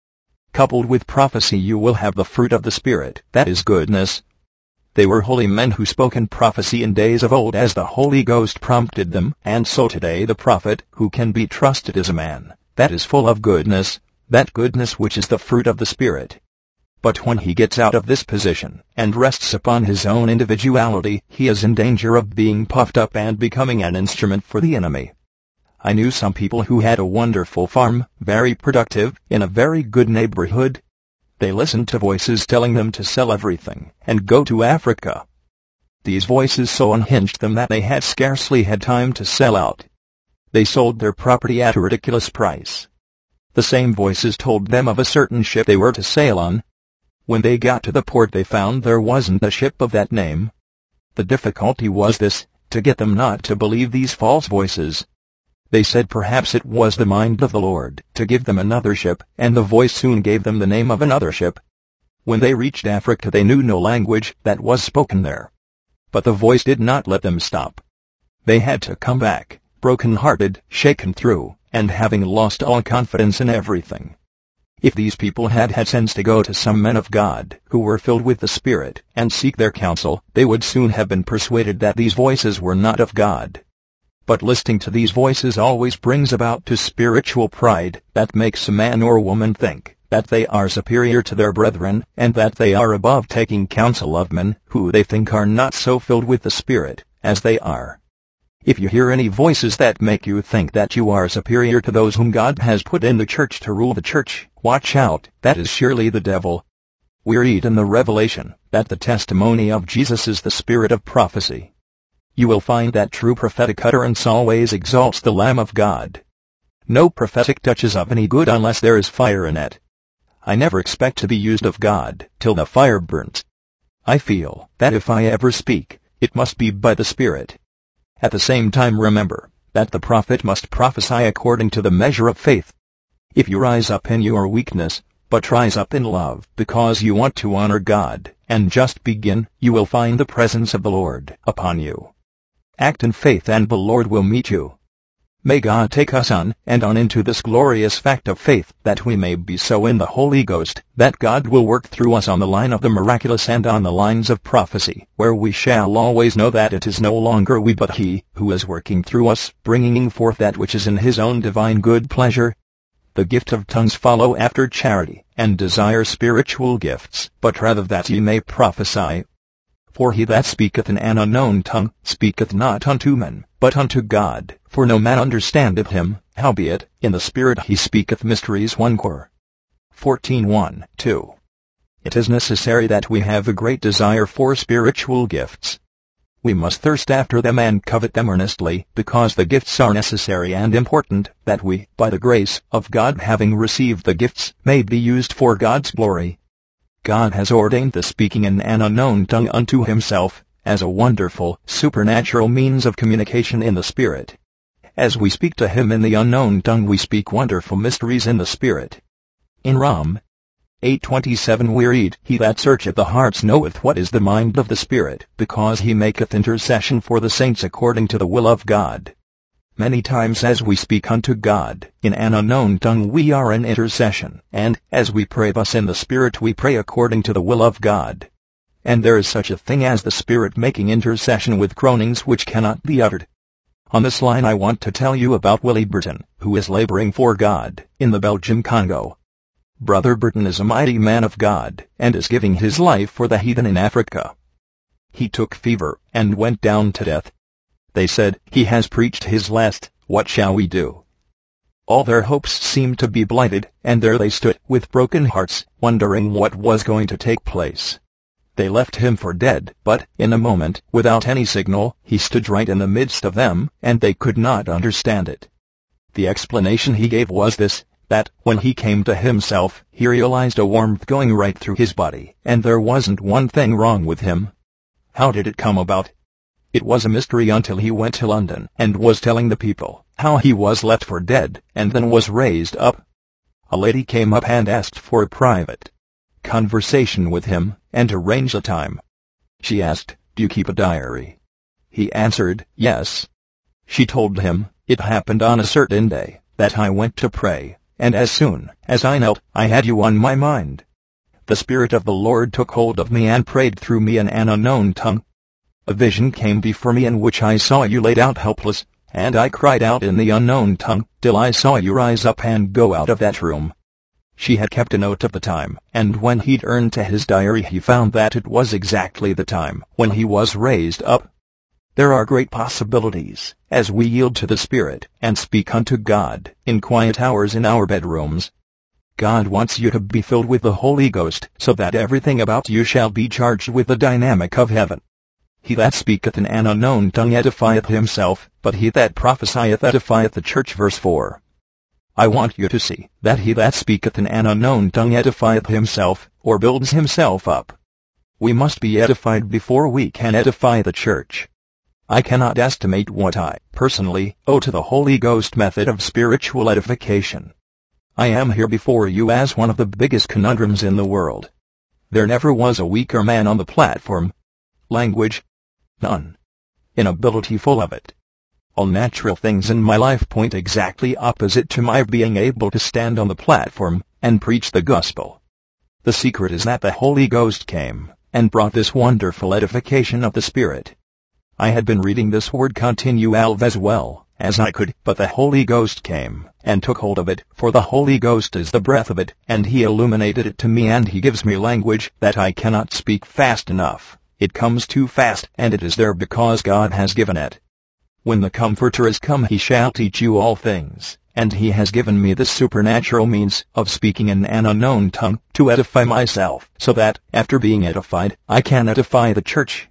Coupled with prophecy you will have the fruit of the Spirit, that is goodness, they were holy men who spoke in prophecy in days of old as the Holy Ghost prompted them, and so today the prophet, who can be trusted is a man, that is full of goodness, that goodness which is the fruit of the Spirit. But when he gets out of this position, and rests upon his own individuality, he is in danger of being puffed up and becoming an instrument for the enemy. I knew some people who had a wonderful farm, very productive, in a very good neighborhood, they listened to voices telling them to sell everything and go to Africa. These voices so unhinged them that they had scarcely had time to sell out. They sold their property at a ridiculous price. The same voices told them of a certain ship they were to sail on. When they got to the port they found there wasn't a ship of that name. The difficulty was this, to get them not to believe these false voices. They said perhaps it was the mind of the Lord to give them another ship, and the voice soon gave them the name of another ship. When they reached Africa they knew no language that was spoken there. But the voice did not let them stop. They had to come back, broken-hearted, shaken through, and having lost all confidence in everything. If these people had had sense to go to some men of God, who were filled with the Spirit, and seek their counsel, they would soon have been persuaded that these voices were not of God, but listening to these voices always brings about to spiritual pride that makes a man or woman think that they are superior to their brethren, and that they are above taking counsel of men who they think are not so filled with the Spirit as they are. If you hear any voices that make you think that you are superior to those whom God has put in the church to rule the church, watch out, that is surely the devil. We read in the Revelation that the testimony of Jesus is the spirit of prophecy you will find that true prophetic utterance always exalts the Lamb of God. No prophetic touches of any good unless there is fire in it. I never expect to be used of God till the fire burns. I feel that if I ever speak, it must be by the Spirit. At the same time remember that the prophet must prophesy according to the measure of faith. If you rise up in your weakness, but rise up in love because you want to honor God, and just begin, you will find the presence of the Lord upon you. Act in faith and the Lord will meet you. May God take us on and on into this glorious fact of faith, that we may be so in the Holy Ghost, that God will work through us on the line of the miraculous and on the lines of prophecy, where we shall always know that it is no longer we but He, who is working through us, bringing forth that which is in His own divine good pleasure. The gift of tongues follow after charity, and desire spiritual gifts, but rather that ye may prophesy. For he that speaketh in an unknown tongue speaketh not unto men, but unto God, for no man understandeth him, howbeit, in the Spirit he speaketh mysteries 1 Cor. 14.1, 2. It is necessary that we have a great desire for spiritual gifts. We must thirst after them and covet them earnestly, because the gifts are necessary and important, that we, by the grace of God having received the gifts, may be used for God's glory, God has ordained the speaking in an unknown tongue unto himself, as a wonderful, supernatural means of communication in the Spirit. As we speak to him in the unknown tongue we speak wonderful mysteries in the Spirit. In Rom 8.27 we read, He that searcheth the hearts knoweth what is the mind of the Spirit, because he maketh intercession for the saints according to the will of God. Many times as we speak unto God, in an unknown tongue we are in intercession, and, as we pray thus in the Spirit we pray according to the will of God. And there is such a thing as the Spirit making intercession with groanings which cannot be uttered. On this line I want to tell you about Willie Burton, who is laboring for God, in the Belgium Congo. Brother Burton is a mighty man of God, and is giving his life for the heathen in Africa. He took fever, and went down to death. They said, He has preached his last, what shall we do? All their hopes seemed to be blighted, and there they stood, with broken hearts, wondering what was going to take place. They left him for dead, but, in a moment, without any signal, he stood right in the midst of them, and they could not understand it. The explanation he gave was this, that, when he came to himself, he realized a warmth going right through his body, and there wasn't one thing wrong with him. How did it come about? It was a mystery until he went to London, and was telling the people how he was left for dead, and then was raised up. A lady came up and asked for a private conversation with him, and arranged a time. She asked, Do you keep a diary? He answered, Yes. She told him, It happened on a certain day, that I went to pray, and as soon as I knelt, I had you on my mind. The Spirit of the Lord took hold of me and prayed through me in an unknown tongue. A vision came before me in which I saw you laid out helpless, and I cried out in the unknown tongue, till I saw you rise up and go out of that room. She had kept a note of the time, and when he turned to his diary he found that it was exactly the time when he was raised up. There are great possibilities, as we yield to the Spirit, and speak unto God, in quiet hours in our bedrooms. God wants you to be filled with the Holy Ghost, so that everything about you shall be charged with the dynamic of heaven. He that speaketh in an unknown tongue edifieth himself, but he that prophesieth edifieth the church. Verse 4. I want you to see that he that speaketh in an unknown tongue edifieth himself, or builds himself up. We must be edified before we can edify the church. I cannot estimate what I, personally, owe to the Holy Ghost method of spiritual edification. I am here before you as one of the biggest conundrums in the world. There never was a weaker man on the platform. Language? None. Inability full of it. All natural things in my life point exactly opposite to my being able to stand on the platform and preach the gospel. The secret is that the Holy Ghost came and brought this wonderful edification of the Spirit. I had been reading this word continual as well as I could, but the Holy Ghost came and took hold of it, for the Holy Ghost is the breath of it, and he illuminated it to me and he gives me language that I cannot speak fast enough. It comes too fast, and it is there because God has given it. When the Comforter is come he shall teach you all things, and he has given me the supernatural means of speaking in an unknown tongue to edify myself, so that, after being edified, I can edify the church.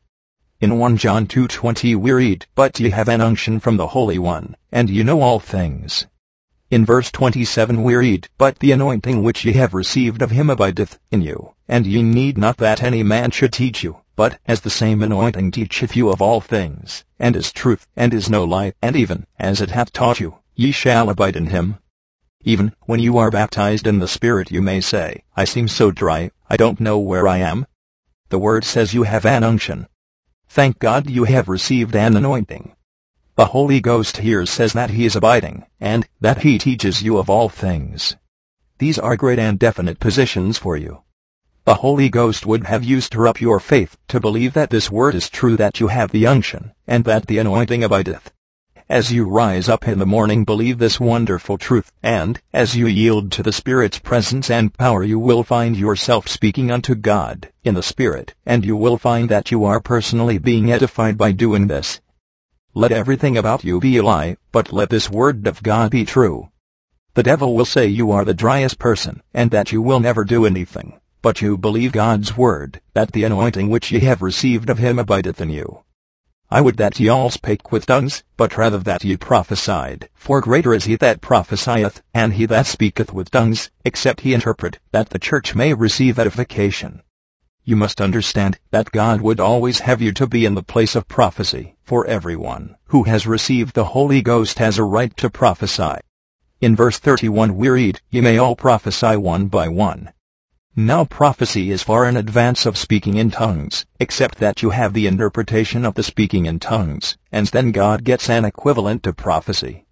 In 1 John 2.20 we read, But ye have an unction from the Holy One, and ye know all things. In verse 27 we read, But the anointing which ye have received of him abideth in you, and ye need not that any man should teach you, but as the same anointing teacheth you of all things, and is truth, and is no lie, and even as it hath taught you, ye shall abide in him. Even when you are baptized in the Spirit you may say, I seem so dry, I don't know where I am. The Word says you have an unction, Thank God you have received an anointing. The Holy Ghost here says that He is abiding, and that He teaches you of all things. These are great and definite positions for you. The Holy Ghost would have you stir up your faith to believe that this word is true that you have the unction, and that the anointing abideth. As you rise up in the morning believe this wonderful truth, and, as you yield to the Spirit's presence and power you will find yourself speaking unto God, in the Spirit, and you will find that you are personally being edified by doing this. Let everything about you be a lie, but let this word of God be true. The devil will say you are the driest person, and that you will never do anything, but you believe God's word, that the anointing which ye have received of him abideth in you. I would that ye all spake with tongues, but rather that ye prophesied. For greater is he that prophesieth, and he that speaketh with tongues, except he interpret, that the church may receive edification. You must understand that God would always have you to be in the place of prophecy, for everyone who has received the Holy Ghost has a right to prophesy. In verse 31 we read, Ye may all prophesy one by one, now prophecy is far in advance of speaking in tongues, except that you have the interpretation of the speaking in tongues, and then God gets an equivalent to prophecy.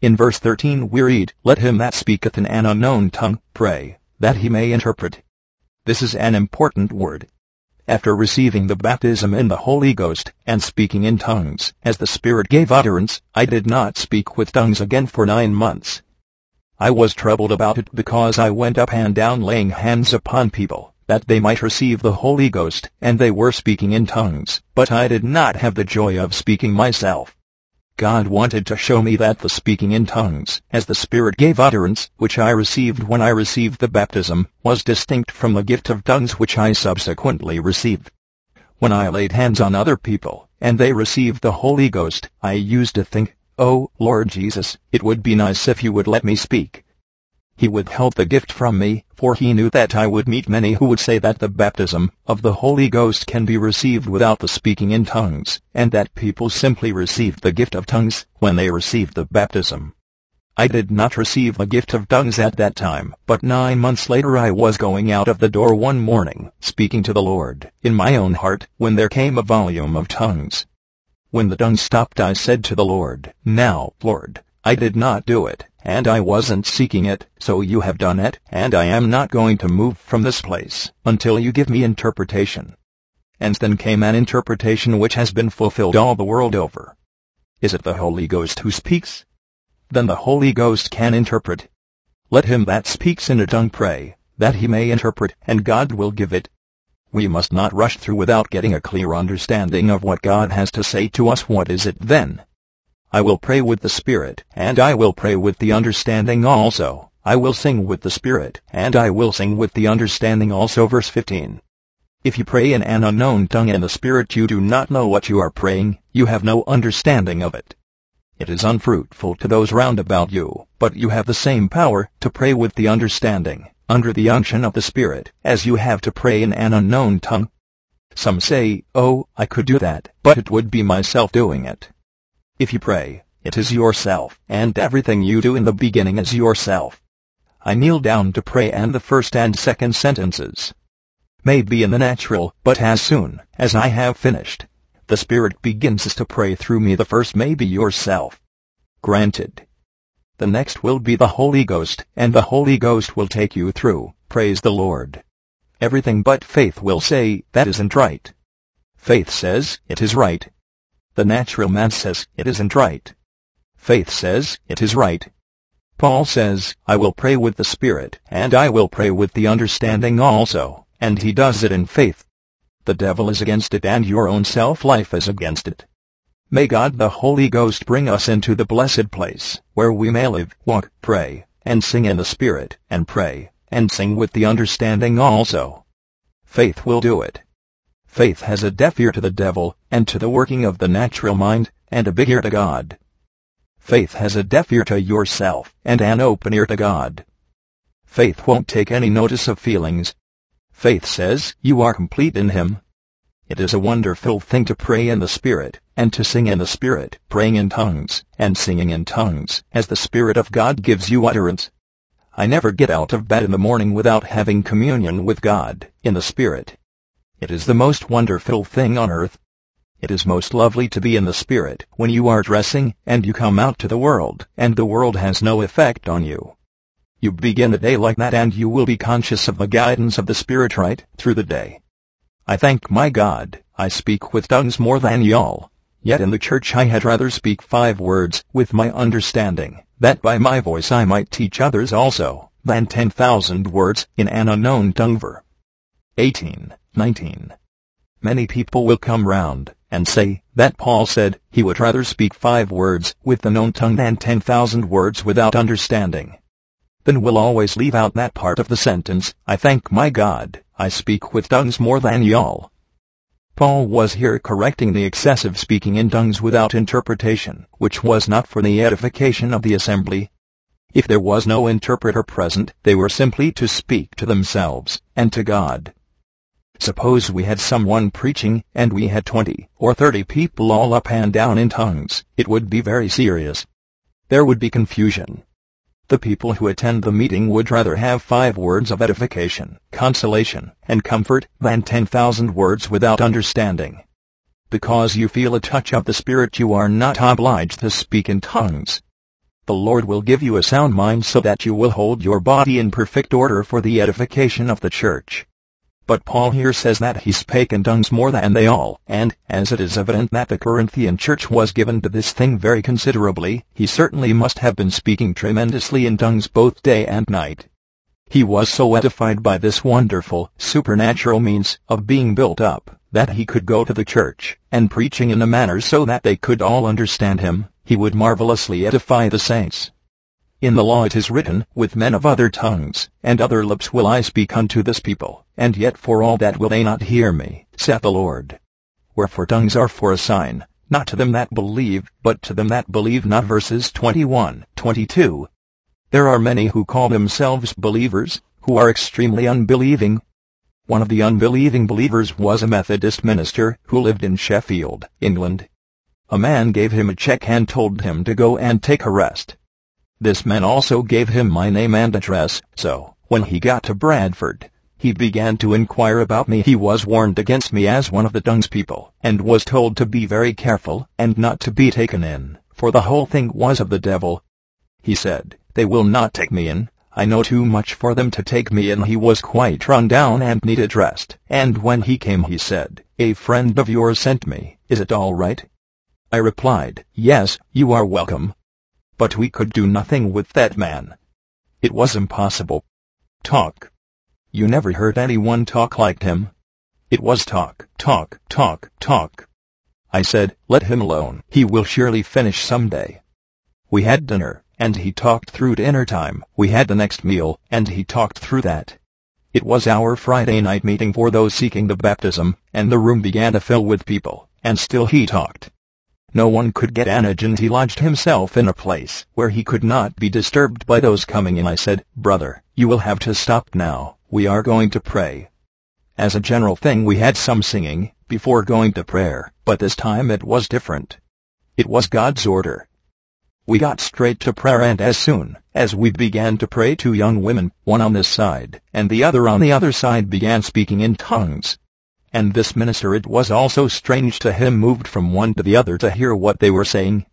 In verse 13 we read, Let him that speaketh in an unknown tongue pray, that he may interpret. This is an important word. After receiving the baptism in the Holy Ghost and speaking in tongues, as the Spirit gave utterance, I did not speak with tongues again for nine months. I was troubled about it because I went up and down laying hands upon people, that they might receive the Holy Ghost, and they were speaking in tongues, but I did not have the joy of speaking myself. God wanted to show me that the speaking in tongues, as the Spirit gave utterance, which I received when I received the baptism, was distinct from the gift of tongues which I subsequently received. When I laid hands on other people, and they received the Holy Ghost, I used to think, Oh, Lord Jesus, it would be nice if you would let me speak. He withheld the gift from me, for he knew that I would meet many who would say that the baptism of the Holy Ghost can be received without the speaking in tongues, and that people simply received the gift of tongues when they received the baptism. I did not receive the gift of tongues at that time, but nine months later I was going out of the door one morning, speaking to the Lord, in my own heart, when there came a volume of tongues. When the tongue stopped I said to the Lord, Now, Lord, I did not do it and I wasn't seeking it, so you have done it, and I am not going to move from this place until you give me interpretation. And then came an interpretation which has been fulfilled all the world over. Is it the Holy Ghost who speaks? Then the Holy Ghost can interpret. Let him that speaks in a tongue pray, that he may interpret, and God will give it. We must not rush through without getting a clear understanding of what God has to say to us. What is it then? I will pray with the Spirit, and I will pray with the understanding also. I will sing with the Spirit, and I will sing with the understanding also. Verse 15. If you pray in an unknown tongue in the Spirit you do not know what you are praying, you have no understanding of it. It is unfruitful to those round about you, but you have the same power to pray with the understanding, under the unction of the Spirit, as you have to pray in an unknown tongue. Some say, oh, I could do that, but it would be myself doing it. If you pray, it is yourself, and everything you do in the beginning is yourself. I kneel down to pray and the first and second sentences may be in the natural, but as soon as I have finished, the Spirit begins to pray through me. The first may be yourself. Granted. The next will be the Holy Ghost, and the Holy Ghost will take you through. Praise the Lord. Everything but faith will say, that isn't right. Faith says, it is right, the natural man says, it isn't right. Faith says, it is right. Paul says, I will pray with the Spirit, and I will pray with the understanding also, and he does it in faith. The devil is against it and your own self-life is against it. May God the Holy Ghost bring us into the blessed place, where we may live, walk, pray, and sing in the Spirit, and pray, and sing with the understanding also. Faith will do it. Faith has a deaf ear to the devil, and to the working of the natural mind, and a big ear to God. Faith has a deaf ear to yourself, and an open ear to God. Faith won't take any notice of feelings. Faith says, you are complete in Him. It is a wonderful thing to pray in the Spirit, and to sing in the Spirit, praying in tongues, and singing in tongues, as the Spirit of God gives you utterance. I never get out of bed in the morning without having communion with God, in the Spirit. It is the most wonderful thing on earth. It is most lovely to be in the Spirit when you are dressing and you come out to the world and the world has no effect on you. You begin a day like that and you will be conscious of the guidance of the Spirit right through the day. I thank my God, I speak with tongues more than y'all. Yet in the church I had rather speak five words with my understanding, that by my voice I might teach others also, than ten thousand words in an unknown tongue. Ver. 18. 19. Many people will come round and say that Paul said he would rather speak five words with the known tongue than ten thousand words without understanding. Then we'll always leave out that part of the sentence, I thank my God, I speak with tongues more than y'all. Paul was here correcting the excessive speaking in tongues without interpretation, which was not for the edification of the assembly. If there was no interpreter present, they were simply to speak to themselves and to God. Suppose we had someone preaching, and we had twenty or thirty people all up and down in tongues, it would be very serious. There would be confusion. The people who attend the meeting would rather have five words of edification, consolation, and comfort than ten thousand words without understanding. Because you feel a touch of the Spirit you are not obliged to speak in tongues. The Lord will give you a sound mind so that you will hold your body in perfect order for the edification of the church. But Paul here says that he spake in tongues more than they all, and, as it is evident that the Corinthian church was given to this thing very considerably, he certainly must have been speaking tremendously in tongues both day and night. He was so edified by this wonderful, supernatural means of being built up, that he could go to the church, and preaching in a manner so that they could all understand him, he would marvelously edify the saints. In the law it is written, With men of other tongues, and other lips will I speak unto this people, and yet for all that will they not hear me, saith the Lord. Wherefore tongues are for a sign, not to them that believe, but to them that believe not. Verses 21, 22, there are many who call themselves believers, who are extremely unbelieving. One of the unbelieving believers was a Methodist minister who lived in Sheffield, England. A man gave him a check and told him to go and take a rest. This man also gave him my name and address, so, when he got to Bradford, he began to inquire about me. He was warned against me as one of the tongues people, and was told to be very careful, and not to be taken in, for the whole thing was of the devil. He said, they will not take me in. I know too much for them to take me in. He was quite run down and needed rest, and when he came he said, A friend of yours sent me. Is it all right? I replied, Yes, you are welcome. But we could do nothing with that man. It was impossible. Talk. You never heard anyone talk like him. It was talk, talk, talk, talk. I said, let him alone. He will surely finish some day. We had dinner and he talked through dinner time. We had the next meal, and he talked through that. It was our Friday night meeting for those seeking the baptism, and the room began to fill with people, and still he talked. No one could get Anage and he lodged himself in a place where he could not be disturbed by those coming in. I said, Brother, you will have to stop now, we are going to pray. As a general thing we had some singing, before going to prayer, but this time it was different. It was God's order, we got straight to prayer and as soon as we began to pray two young women, one on this side and the other on the other side began speaking in tongues. And this minister it was also strange to him moved from one to the other to hear what they were saying.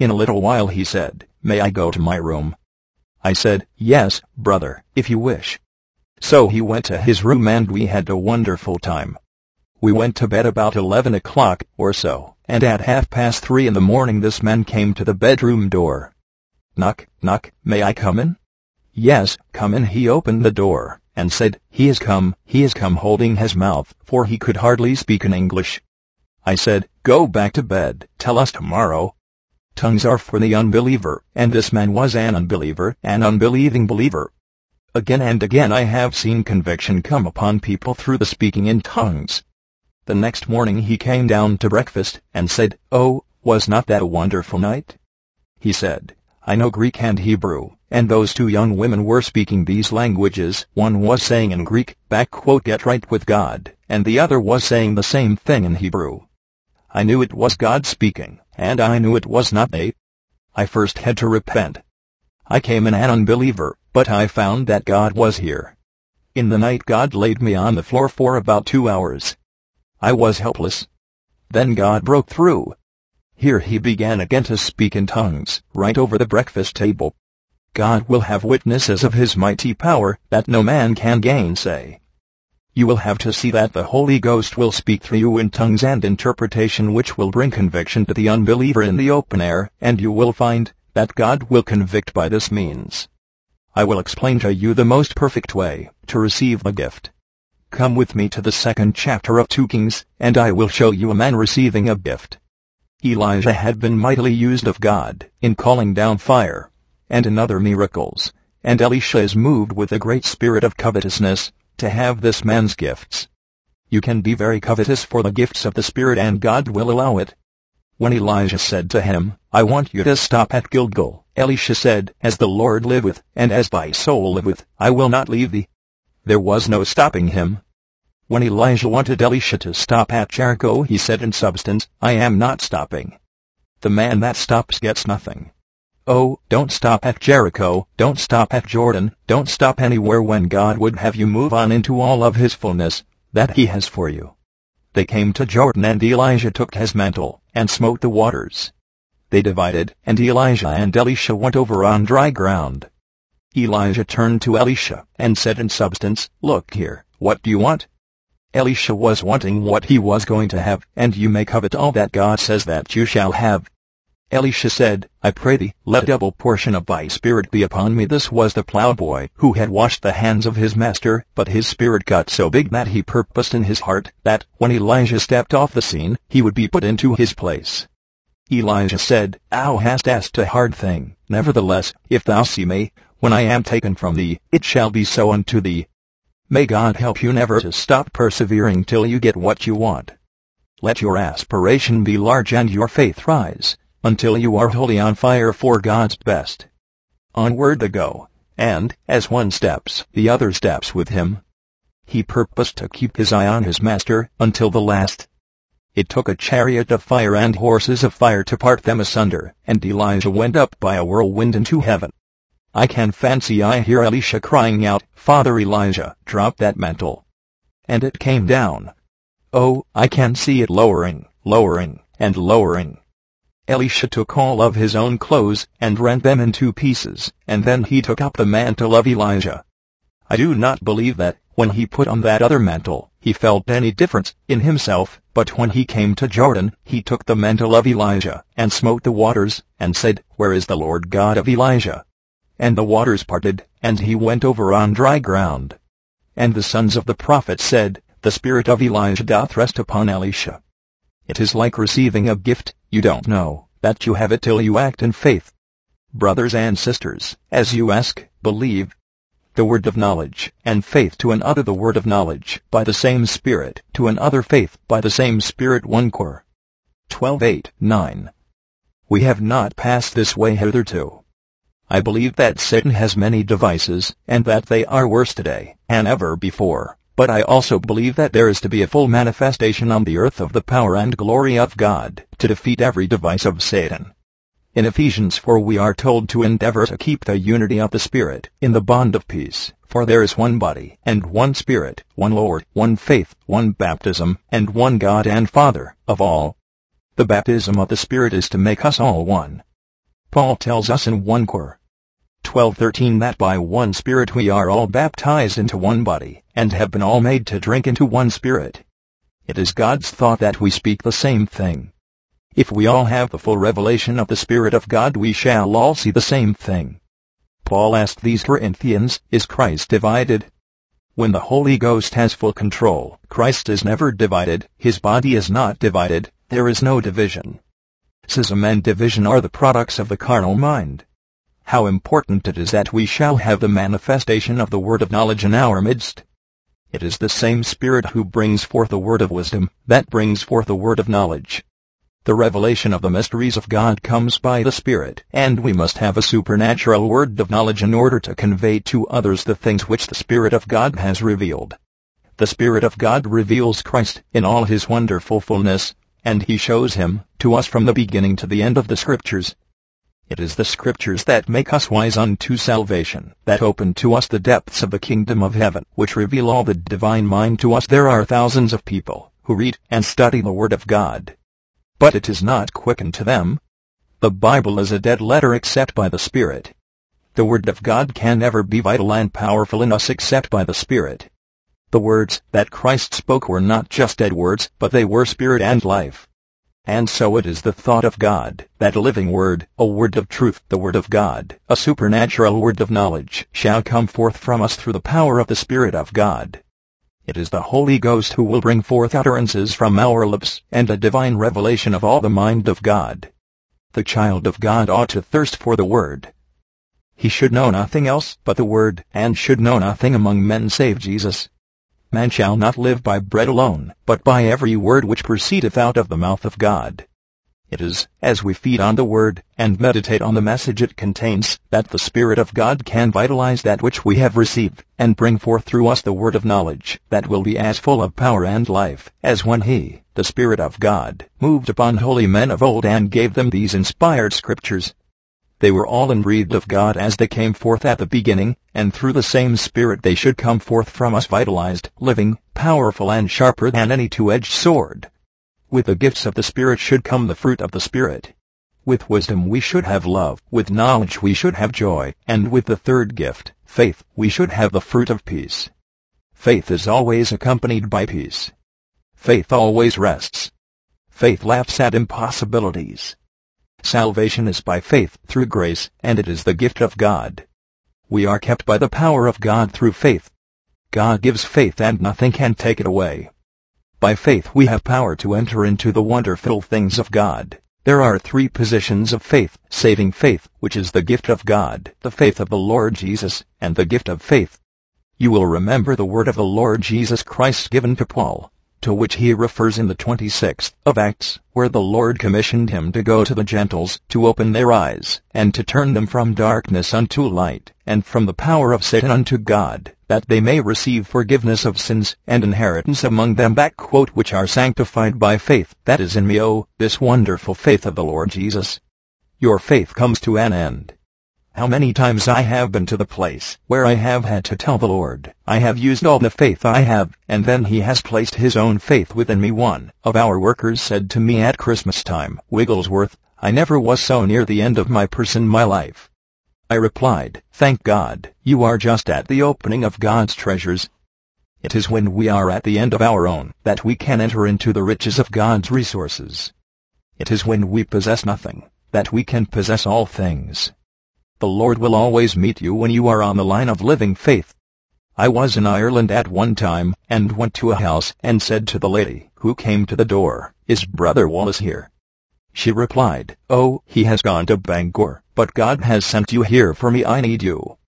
In a little while he said, May I go to my room? I said, Yes, brother, if you wish. So he went to his room and we had a wonderful time. We went to bed about eleven o'clock or so and at half past three in the morning this man came to the bedroom door. Knock, knock, may I come in? Yes, come in. He opened the door, and said, He is come, he is come holding his mouth, for he could hardly speak in English. I said, Go back to bed, tell us tomorrow. Tongues are for the unbeliever, and this man was an unbeliever, an unbelieving believer. Again and again I have seen conviction come upon people through the speaking in tongues. The next morning he came down to breakfast and said, Oh, was not that a wonderful night? He said, I know Greek and Hebrew, and those two young women were speaking these languages. One was saying in Greek, back quote, get right with God, and the other was saying the same thing in Hebrew. I knew it was God speaking, and I knew it was not they. I first had to repent. I came in an unbeliever, but I found that God was here. In the night God laid me on the floor for about two hours, I was helpless. Then God broke through. Here he began again to speak in tongues, right over the breakfast table. God will have witnesses of his mighty power that no man can gainsay. You will have to see that the Holy Ghost will speak through you in tongues and interpretation which will bring conviction to the unbeliever in the open air, and you will find that God will convict by this means. I will explain to you the most perfect way to receive the gift. Come with me to the second chapter of 2 Kings, and I will show you a man receiving a gift. Elijah had been mightily used of God in calling down fire and in other miracles, and Elisha is moved with a great spirit of covetousness to have this man's gifts. You can be very covetous for the gifts of the Spirit and God will allow it. When Elijah said to him, I want you to stop at Gilgal, Elisha said, As the Lord liveth, and as thy soul liveth, I will not leave thee. There was no stopping him. When Elijah wanted Elisha to stop at Jericho he said in substance, I am not stopping. The man that stops gets nothing. Oh, don't stop at Jericho, don't stop at Jordan, don't stop anywhere when God would have you move on into all of his fullness, that he has for you. They came to Jordan and Elijah took his mantle, and smote the waters. They divided, and Elijah and Elisha went over on dry ground. Elijah turned to Elisha and said in substance, Look here, what do you want? Elisha was wanting what he was going to have, and you may covet all that God says that you shall have. Elisha said, I pray thee, let a double portion of thy spirit be upon me. This was the plowboy who had washed the hands of his master, but his spirit got so big that he purposed in his heart that, when Elijah stepped off the scene, he would be put into his place. Elijah said, Thou hast asked a hard thing. Nevertheless, if thou see me, when I am taken from thee, it shall be so unto thee. May God help you never to stop persevering till you get what you want. Let your aspiration be large and your faith rise until you are wholly on fire for God's best. Onward they go, and, as one steps, the other steps with him. He purposed to keep his eye on his master until the last. It took a chariot of fire and horses of fire to part them asunder, and Elijah went up by a whirlwind into heaven. I can fancy I hear Elisha crying out, Father Elijah, drop that mantle. And it came down. Oh, I can see it lowering, lowering, and lowering. Elisha took all of his own clothes and rent them in two pieces, and then he took up the mantle of Elijah. I do not believe that, when he put on that other mantle, he felt any difference in himself, but when he came to Jordan, he took the mantle of Elijah, and smote the waters, and said, Where is the Lord God of Elijah? And the waters parted, and he went over on dry ground. And the sons of the prophet said, The spirit of Elijah doth rest upon Elisha. It is like receiving a gift, you don't know that you have it till you act in faith. Brothers and sisters, as you ask, believe. The word of knowledge, and faith to another the word of knowledge, by the same Spirit, to another faith, by the same Spirit 1 Cor. 12 8, 9. We have not passed this way hitherto. I believe that Satan has many devices, and that they are worse today than ever before. But I also believe that there is to be a full manifestation on the earth of the power and glory of God, to defeat every device of Satan. In Ephesians 4 we are told to endeavor to keep the unity of the Spirit in the bond of peace, for there is one body, and one Spirit, one Lord, one faith, one baptism, and one God and Father, of all. The baptism of the Spirit is to make us all one. Paul tells us in 1 Cor 12:13 that by one Spirit we are all baptized into one body, and have been all made to drink into one Spirit. It is God's thought that we speak the same thing. If we all have the full revelation of the Spirit of God we shall all see the same thing. Paul asked these Corinthians, Is Christ divided? When the Holy Ghost has full control, Christ is never divided, his body is not divided, there is no division. Schism and division are the products of the carnal mind how important it is that we shall have the manifestation of the word of knowledge in our midst. It is the same Spirit who brings forth the word of wisdom, that brings forth the word of knowledge. The revelation of the mysteries of God comes by the Spirit, and we must have a supernatural word of knowledge in order to convey to others the things which the Spirit of God has revealed. The Spirit of God reveals Christ in all his wonderful fullness, and he shows him to us from the beginning to the end of the Scriptures. It is the Scriptures that make us wise unto salvation, that open to us the depths of the kingdom of heaven, which reveal all the divine mind to us. There are thousands of people who read and study the Word of God. But it is not quickened to them. The Bible is a dead letter except by the Spirit. The Word of God can never be vital and powerful in us except by the Spirit. The words that Christ spoke were not just dead words, but they were spirit and life. And so it is the thought of God, that living word, a word of truth, the word of God, a supernatural word of knowledge, shall come forth from us through the power of the Spirit of God. It is the Holy Ghost who will bring forth utterances from our lips, and a divine revelation of all the mind of God. The child of God ought to thirst for the Word. He should know nothing else but the Word, and should know nothing among men save Jesus. Man shall not live by bread alone, but by every word which proceedeth out of the mouth of God. It is, as we feed on the Word, and meditate on the message it contains, that the Spirit of God can vitalize that which we have received, and bring forth through us the word of knowledge, that will be as full of power and life, as when He, the Spirit of God, moved upon holy men of old and gave them these inspired scriptures. They were all breathed of God as they came forth at the beginning, and through the same Spirit they should come forth from us vitalized, living, powerful and sharper than any two-edged sword. With the gifts of the Spirit should come the fruit of the Spirit. With wisdom we should have love, with knowledge we should have joy, and with the third gift, faith, we should have the fruit of peace. Faith is always accompanied by peace. Faith always rests. Faith laughs at impossibilities. Salvation is by faith through grace, and it is the gift of God. We are kept by the power of God through faith. God gives faith and nothing can take it away. By faith we have power to enter into the wonderful things of God. There are three positions of faith, saving faith, which is the gift of God, the faith of the Lord Jesus, and the gift of faith. You will remember the word of the Lord Jesus Christ given to Paul, to which he refers in the 26th of Acts, where the Lord commissioned him to go to the Gentiles, to open their eyes, and to turn them from darkness unto light, and from the power of Satan unto God, that they may receive forgiveness of sins, and inheritance among them quote which are sanctified by faith, that is in me oh, this wonderful faith of the Lord Jesus. Your faith comes to an end. How many times I have been to the place where I have had to tell the Lord, I have used all the faith I have, and then he has placed his own faith within me. One of our workers said to me at Christmas time, Wigglesworth, I never was so near the end of my purse in my life. I replied, Thank God, you are just at the opening of God's treasures. It is when we are at the end of our own that we can enter into the riches of God's resources. It is when we possess nothing that we can possess all things. The Lord will always meet you when you are on the line of living faith. I was in Ireland at one time, and went to a house and said to the lady who came to the door, Is Brother Wallace here? She replied, Oh, he has gone to Bangor, but God has sent you here for me I need you.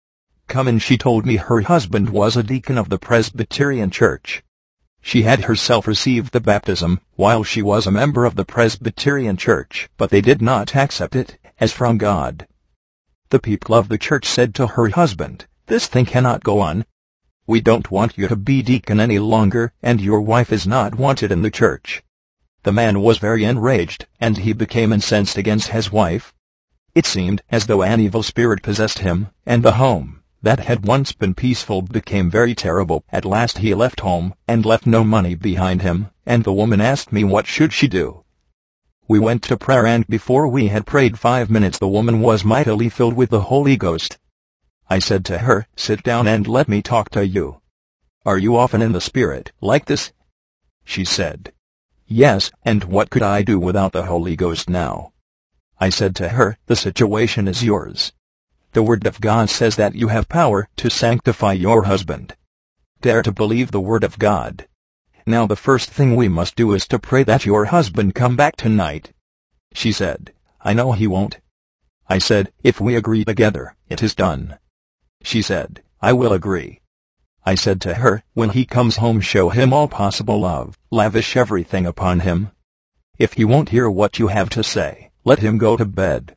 Come in she told me her husband was a deacon of the Presbyterian Church. She had herself received the baptism while she was a member of the Presbyterian Church, but they did not accept it as from God. The people of the church said to her husband, This thing cannot go on. We don't want you to be deacon any longer, and your wife is not wanted in the church. The man was very enraged, and he became incensed against his wife. It seemed as though an evil spirit possessed him, and the home, that had once been peaceful became very terrible. At last he left home, and left no money behind him, and the woman asked me what should she do. We went to prayer and before we had prayed five minutes the woman was mightily filled with the Holy Ghost. I said to her, sit down and let me talk to you. Are you often in the Spirit, like this? She said, Yes, and what could I do without the Holy Ghost now? I said to her, the situation is yours. The Word of God says that you have power to sanctify your husband. Dare to believe the Word of God. Now the first thing we must do is to pray that your husband come back tonight. She said, I know he won't. I said, if we agree together, it is done. She said, I will agree. I said to her, when he comes home show him all possible love, lavish everything upon him. If he won't hear what you have to say, let him go to bed.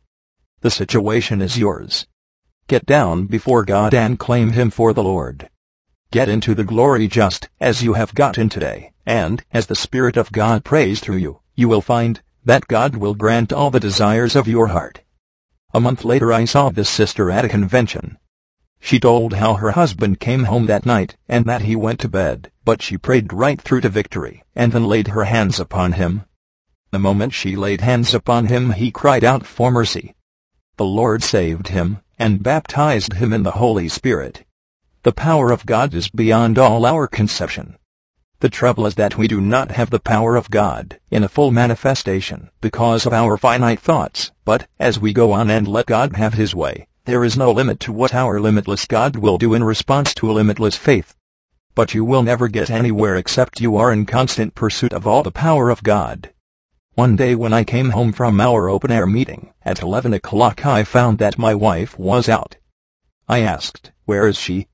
The situation is yours. Get down before God and claim him for the Lord. Get into the glory just as you have gotten today, and as the Spirit of God prays through you, you will find that God will grant all the desires of your heart. A month later I saw this sister at a convention. She told how her husband came home that night and that he went to bed, but she prayed right through to victory and then laid her hands upon him. The moment she laid hands upon him he cried out for mercy. The Lord saved him and baptized him in the Holy Spirit. The power of God is beyond all our conception. The trouble is that we do not have the power of God in a full manifestation because of our finite thoughts, but as we go on and let God have his way, there is no limit to what our limitless God will do in response to a limitless faith. But you will never get anywhere except you are in constant pursuit of all the power of God. One day when I came home from our open-air meeting, at 11 o'clock I found that my wife was out. I asked, where is she?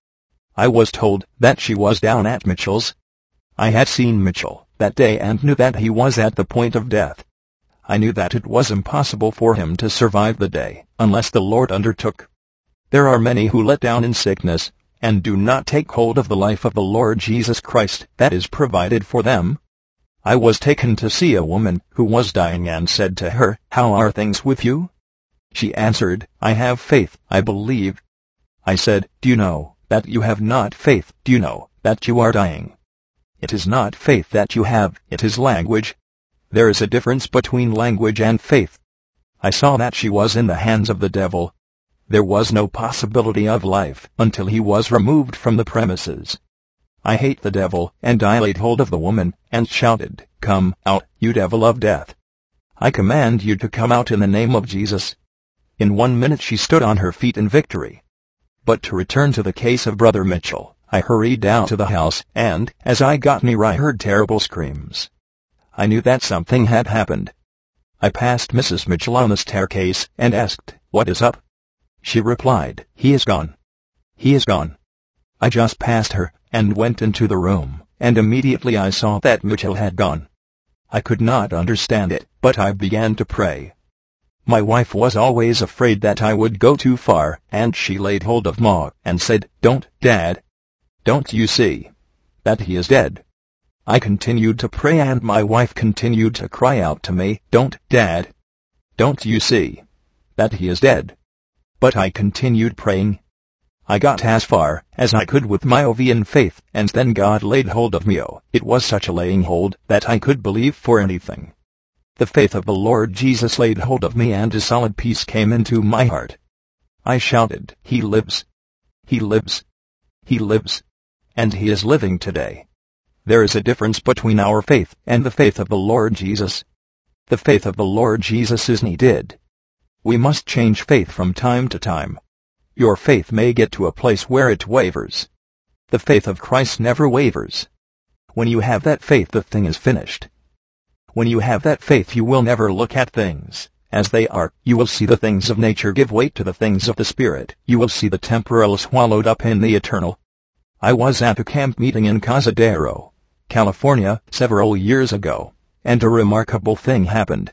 I was told that she was down at Mitchell's. I had seen Mitchell that day and knew that he was at the point of death. I knew that it was impossible for him to survive the day unless the Lord undertook. There are many who let down in sickness and do not take hold of the life of the Lord Jesus Christ that is provided for them. I was taken to see a woman who was dying and said to her, How are things with you? She answered, I have faith, I believe. I said, Do you know, that you have not faith, do you know that you are dying? It is not faith that you have, it is language. There is a difference between language and faith. I saw that she was in the hands of the devil. There was no possibility of life until he was removed from the premises. I hate the devil, and I laid hold of the woman, and shouted, Come out, you devil of death. I command you to come out in the name of Jesus. In one minute she stood on her feet in victory. But to return to the case of Brother Mitchell, I hurried down to the house, and, as I got near I heard terrible screams. I knew that something had happened. I passed Mrs. Mitchell on the staircase, and asked, What is up? She replied, He is gone. He is gone. I just passed her, and went into the room, and immediately I saw that Mitchell had gone. I could not understand it, but I began to pray. My wife was always afraid that I would go too far, and she laid hold of Ma and said, Don't, Dad. Don't you see that he is dead? I continued to pray and my wife continued to cry out to me, Don't, Dad. Don't you see that he is dead? But I continued praying. I got as far as I could with my Ovian faith, and then God laid hold of me. Oh, it was such a laying hold that I could believe for anything. The faith of the Lord Jesus laid hold of me and a solid peace came into my heart. I shouted, He lives. He lives. He lives. And He is living today. There is a difference between our faith and the faith of the Lord Jesus. The faith of the Lord Jesus is needed. We must change faith from time to time. Your faith may get to a place where it wavers. The faith of Christ never wavers. When you have that faith the thing is finished. When you have that faith you will never look at things as they are. You will see the things of nature give weight to the things of the Spirit. You will see the temporal swallowed up in the eternal. I was at a camp meeting in Cazadero, California, several years ago, and a remarkable thing happened.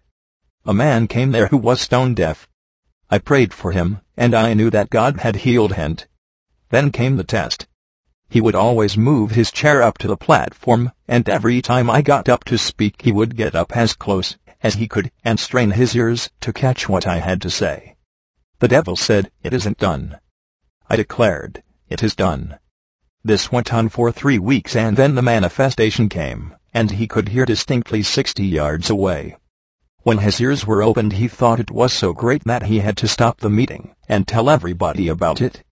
A man came there who was stone deaf. I prayed for him, and I knew that God had healed him. Then came the test. He would always move his chair up to the platform, and every time I got up to speak he would get up as close as he could and strain his ears to catch what I had to say. The devil said, It isn't done. I declared, It is done. This went on for three weeks and then the manifestation came, and he could hear distinctly sixty yards away. When his ears were opened he thought it was so great that he had to stop the meeting and tell everybody about it.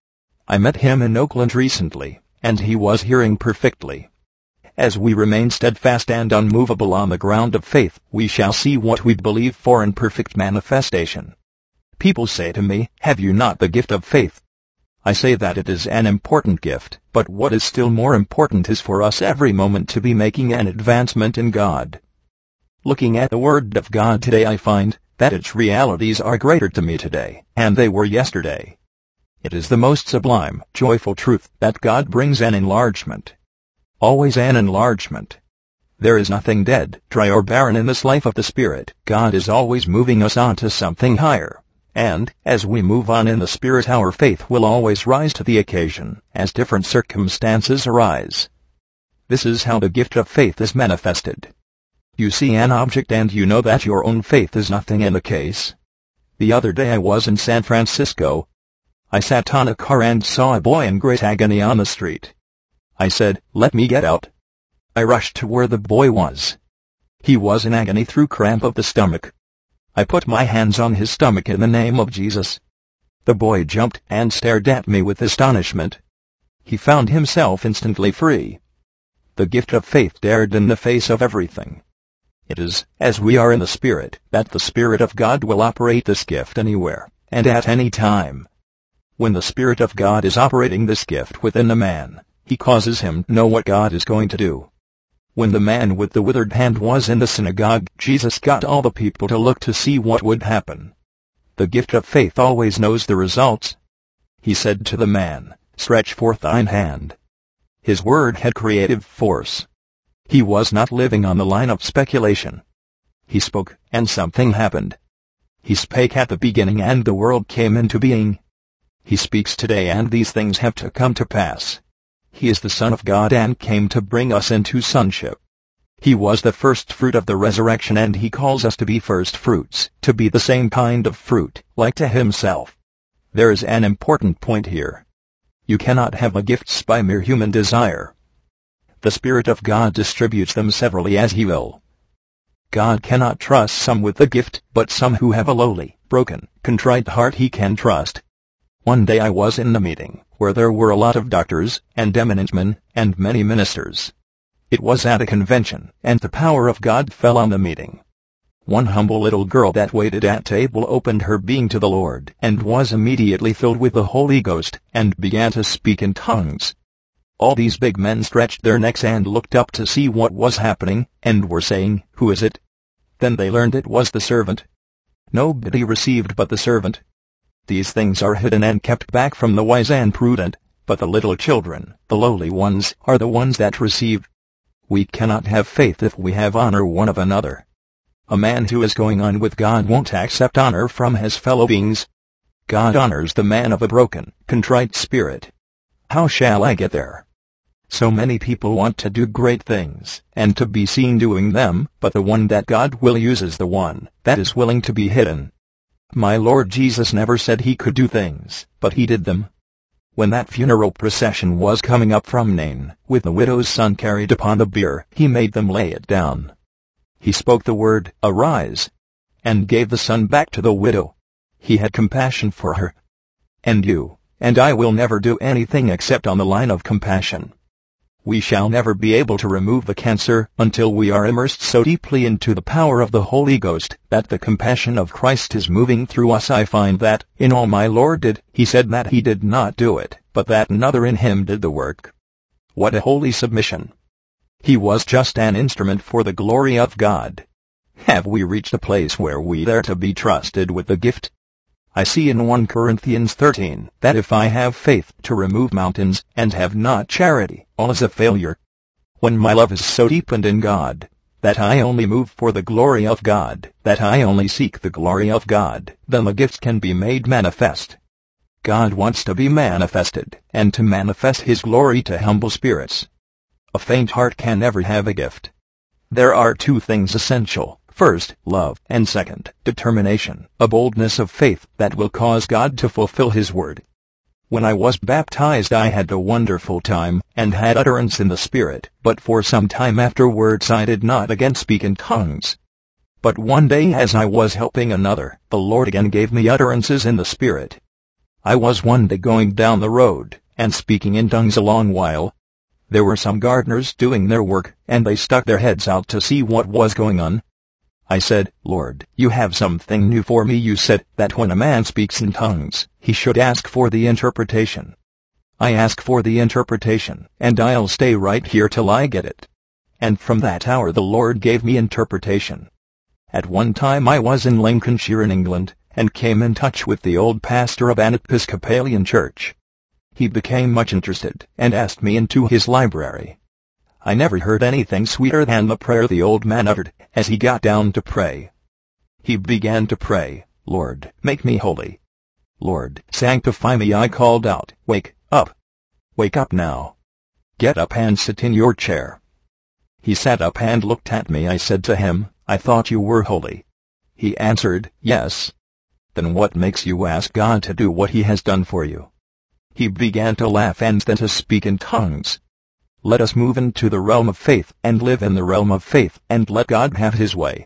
I met him in Oakland recently and he was hearing perfectly. As we remain steadfast and unmovable on the ground of faith, we shall see what we believe for in perfect manifestation. People say to me, Have you not the gift of faith? I say that it is an important gift, but what is still more important is for us every moment to be making an advancement in God. Looking at the Word of God today I find that its realities are greater to me today, and they were yesterday. It is the most sublime, joyful truth that God brings an enlargement. Always an enlargement. There is nothing dead, dry or barren in this life of the Spirit. God is always moving us on to something higher. And, as we move on in the Spirit our faith will always rise to the occasion, as different circumstances arise. This is how the gift of faith is manifested. You see an object and you know that your own faith is nothing in the case. The other day I was in San Francisco, I sat on a car and saw a boy in great agony on the street. I said, let me get out. I rushed to where the boy was. He was in agony through cramp of the stomach. I put my hands on his stomach in the name of Jesus. The boy jumped and stared at me with astonishment. He found himself instantly free. The gift of faith dared in the face of everything. It is, as we are in the Spirit, that the Spirit of God will operate this gift anywhere, and at any time. When the Spirit of God is operating this gift within a man, he causes him to know what God is going to do. When the man with the withered hand was in the synagogue, Jesus got all the people to look to see what would happen. The gift of faith always knows the results. He said to the man, Stretch forth thine hand. His word had creative force. He was not living on the line of speculation. He spoke, and something happened. He spake at the beginning and the world came into being. He speaks today and these things have to come to pass. He is the Son of God and came to bring us into sonship. He was the first fruit of the resurrection and he calls us to be first fruits, to be the same kind of fruit, like to himself. There is an important point here. You cannot have a gifts by mere human desire. The Spirit of God distributes them severally as he will. God cannot trust some with the gift, but some who have a lowly, broken, contrite heart he can trust. One day I was in the meeting, where there were a lot of doctors, and eminent men, and many ministers. It was at a convention, and the power of God fell on the meeting. One humble little girl that waited at table opened her being to the Lord, and was immediately filled with the Holy Ghost, and began to speak in tongues. All these big men stretched their necks and looked up to see what was happening, and were saying, Who is it? Then they learned it was the servant. Nobody received but the servant. These things are hidden and kept back from the wise and prudent, but the little children, the lowly ones, are the ones that receive. We cannot have faith if we have honor one of another. A man who is going on with God won't accept honor from his fellow beings. God honors the man of a broken, contrite spirit. How shall I get there? So many people want to do great things, and to be seen doing them, but the one that God will use is the one that is willing to be hidden. My Lord Jesus never said he could do things, but he did them. When that funeral procession was coming up from Nain, with the widow's son carried upon the bier, he made them lay it down. He spoke the word, Arise, and gave the son back to the widow. He had compassion for her. And you, and I will never do anything except on the line of compassion. We shall never be able to remove the cancer until we are immersed so deeply into the power of the Holy Ghost that the compassion of Christ is moving through us. I find that, in all my Lord did, he said that he did not do it, but that another in him did the work. What a holy submission. He was just an instrument for the glory of God. Have we reached a place where we dare to be trusted with the gift? I see in 1 Corinthians 13 that if I have faith to remove mountains and have not charity, all is a failure. When my love is so deepened in God that I only move for the glory of God, that I only seek the glory of God, then the gifts can be made manifest. God wants to be manifested, and to manifest His glory to humble spirits. A faint heart can never have a gift. There are two things essential First, love, and second, determination, a boldness of faith that will cause God to fulfill His word. When I was baptized I had a wonderful time, and had utterance in the Spirit, but for some time afterwards I did not again speak in tongues. But one day as I was helping another, the Lord again gave me utterances in the Spirit. I was one day going down the road, and speaking in tongues a long while. There were some gardeners doing their work, and they stuck their heads out to see what was going on. I said, Lord, you have something new for me. You said that when a man speaks in tongues, he should ask for the interpretation. I ask for the interpretation, and I'll stay right here till I get it. And from that hour the Lord gave me interpretation. At one time I was in Lincolnshire in England, and came in touch with the old pastor of an Episcopalian church. He became much interested, and asked me into his library. I never heard anything sweeter than the prayer the old man uttered as he got down to pray. He began to pray, Lord, make me holy. Lord, sanctify me. I called out, Wake up. Wake up now. Get up and sit in your chair. He sat up and looked at me. I said to him, I thought you were holy. He answered, Yes. Then what makes you ask God to do what he has done for you? He began to laugh and then to speak in tongues. Let us move into the realm of faith and live in the realm of faith and let God have his way.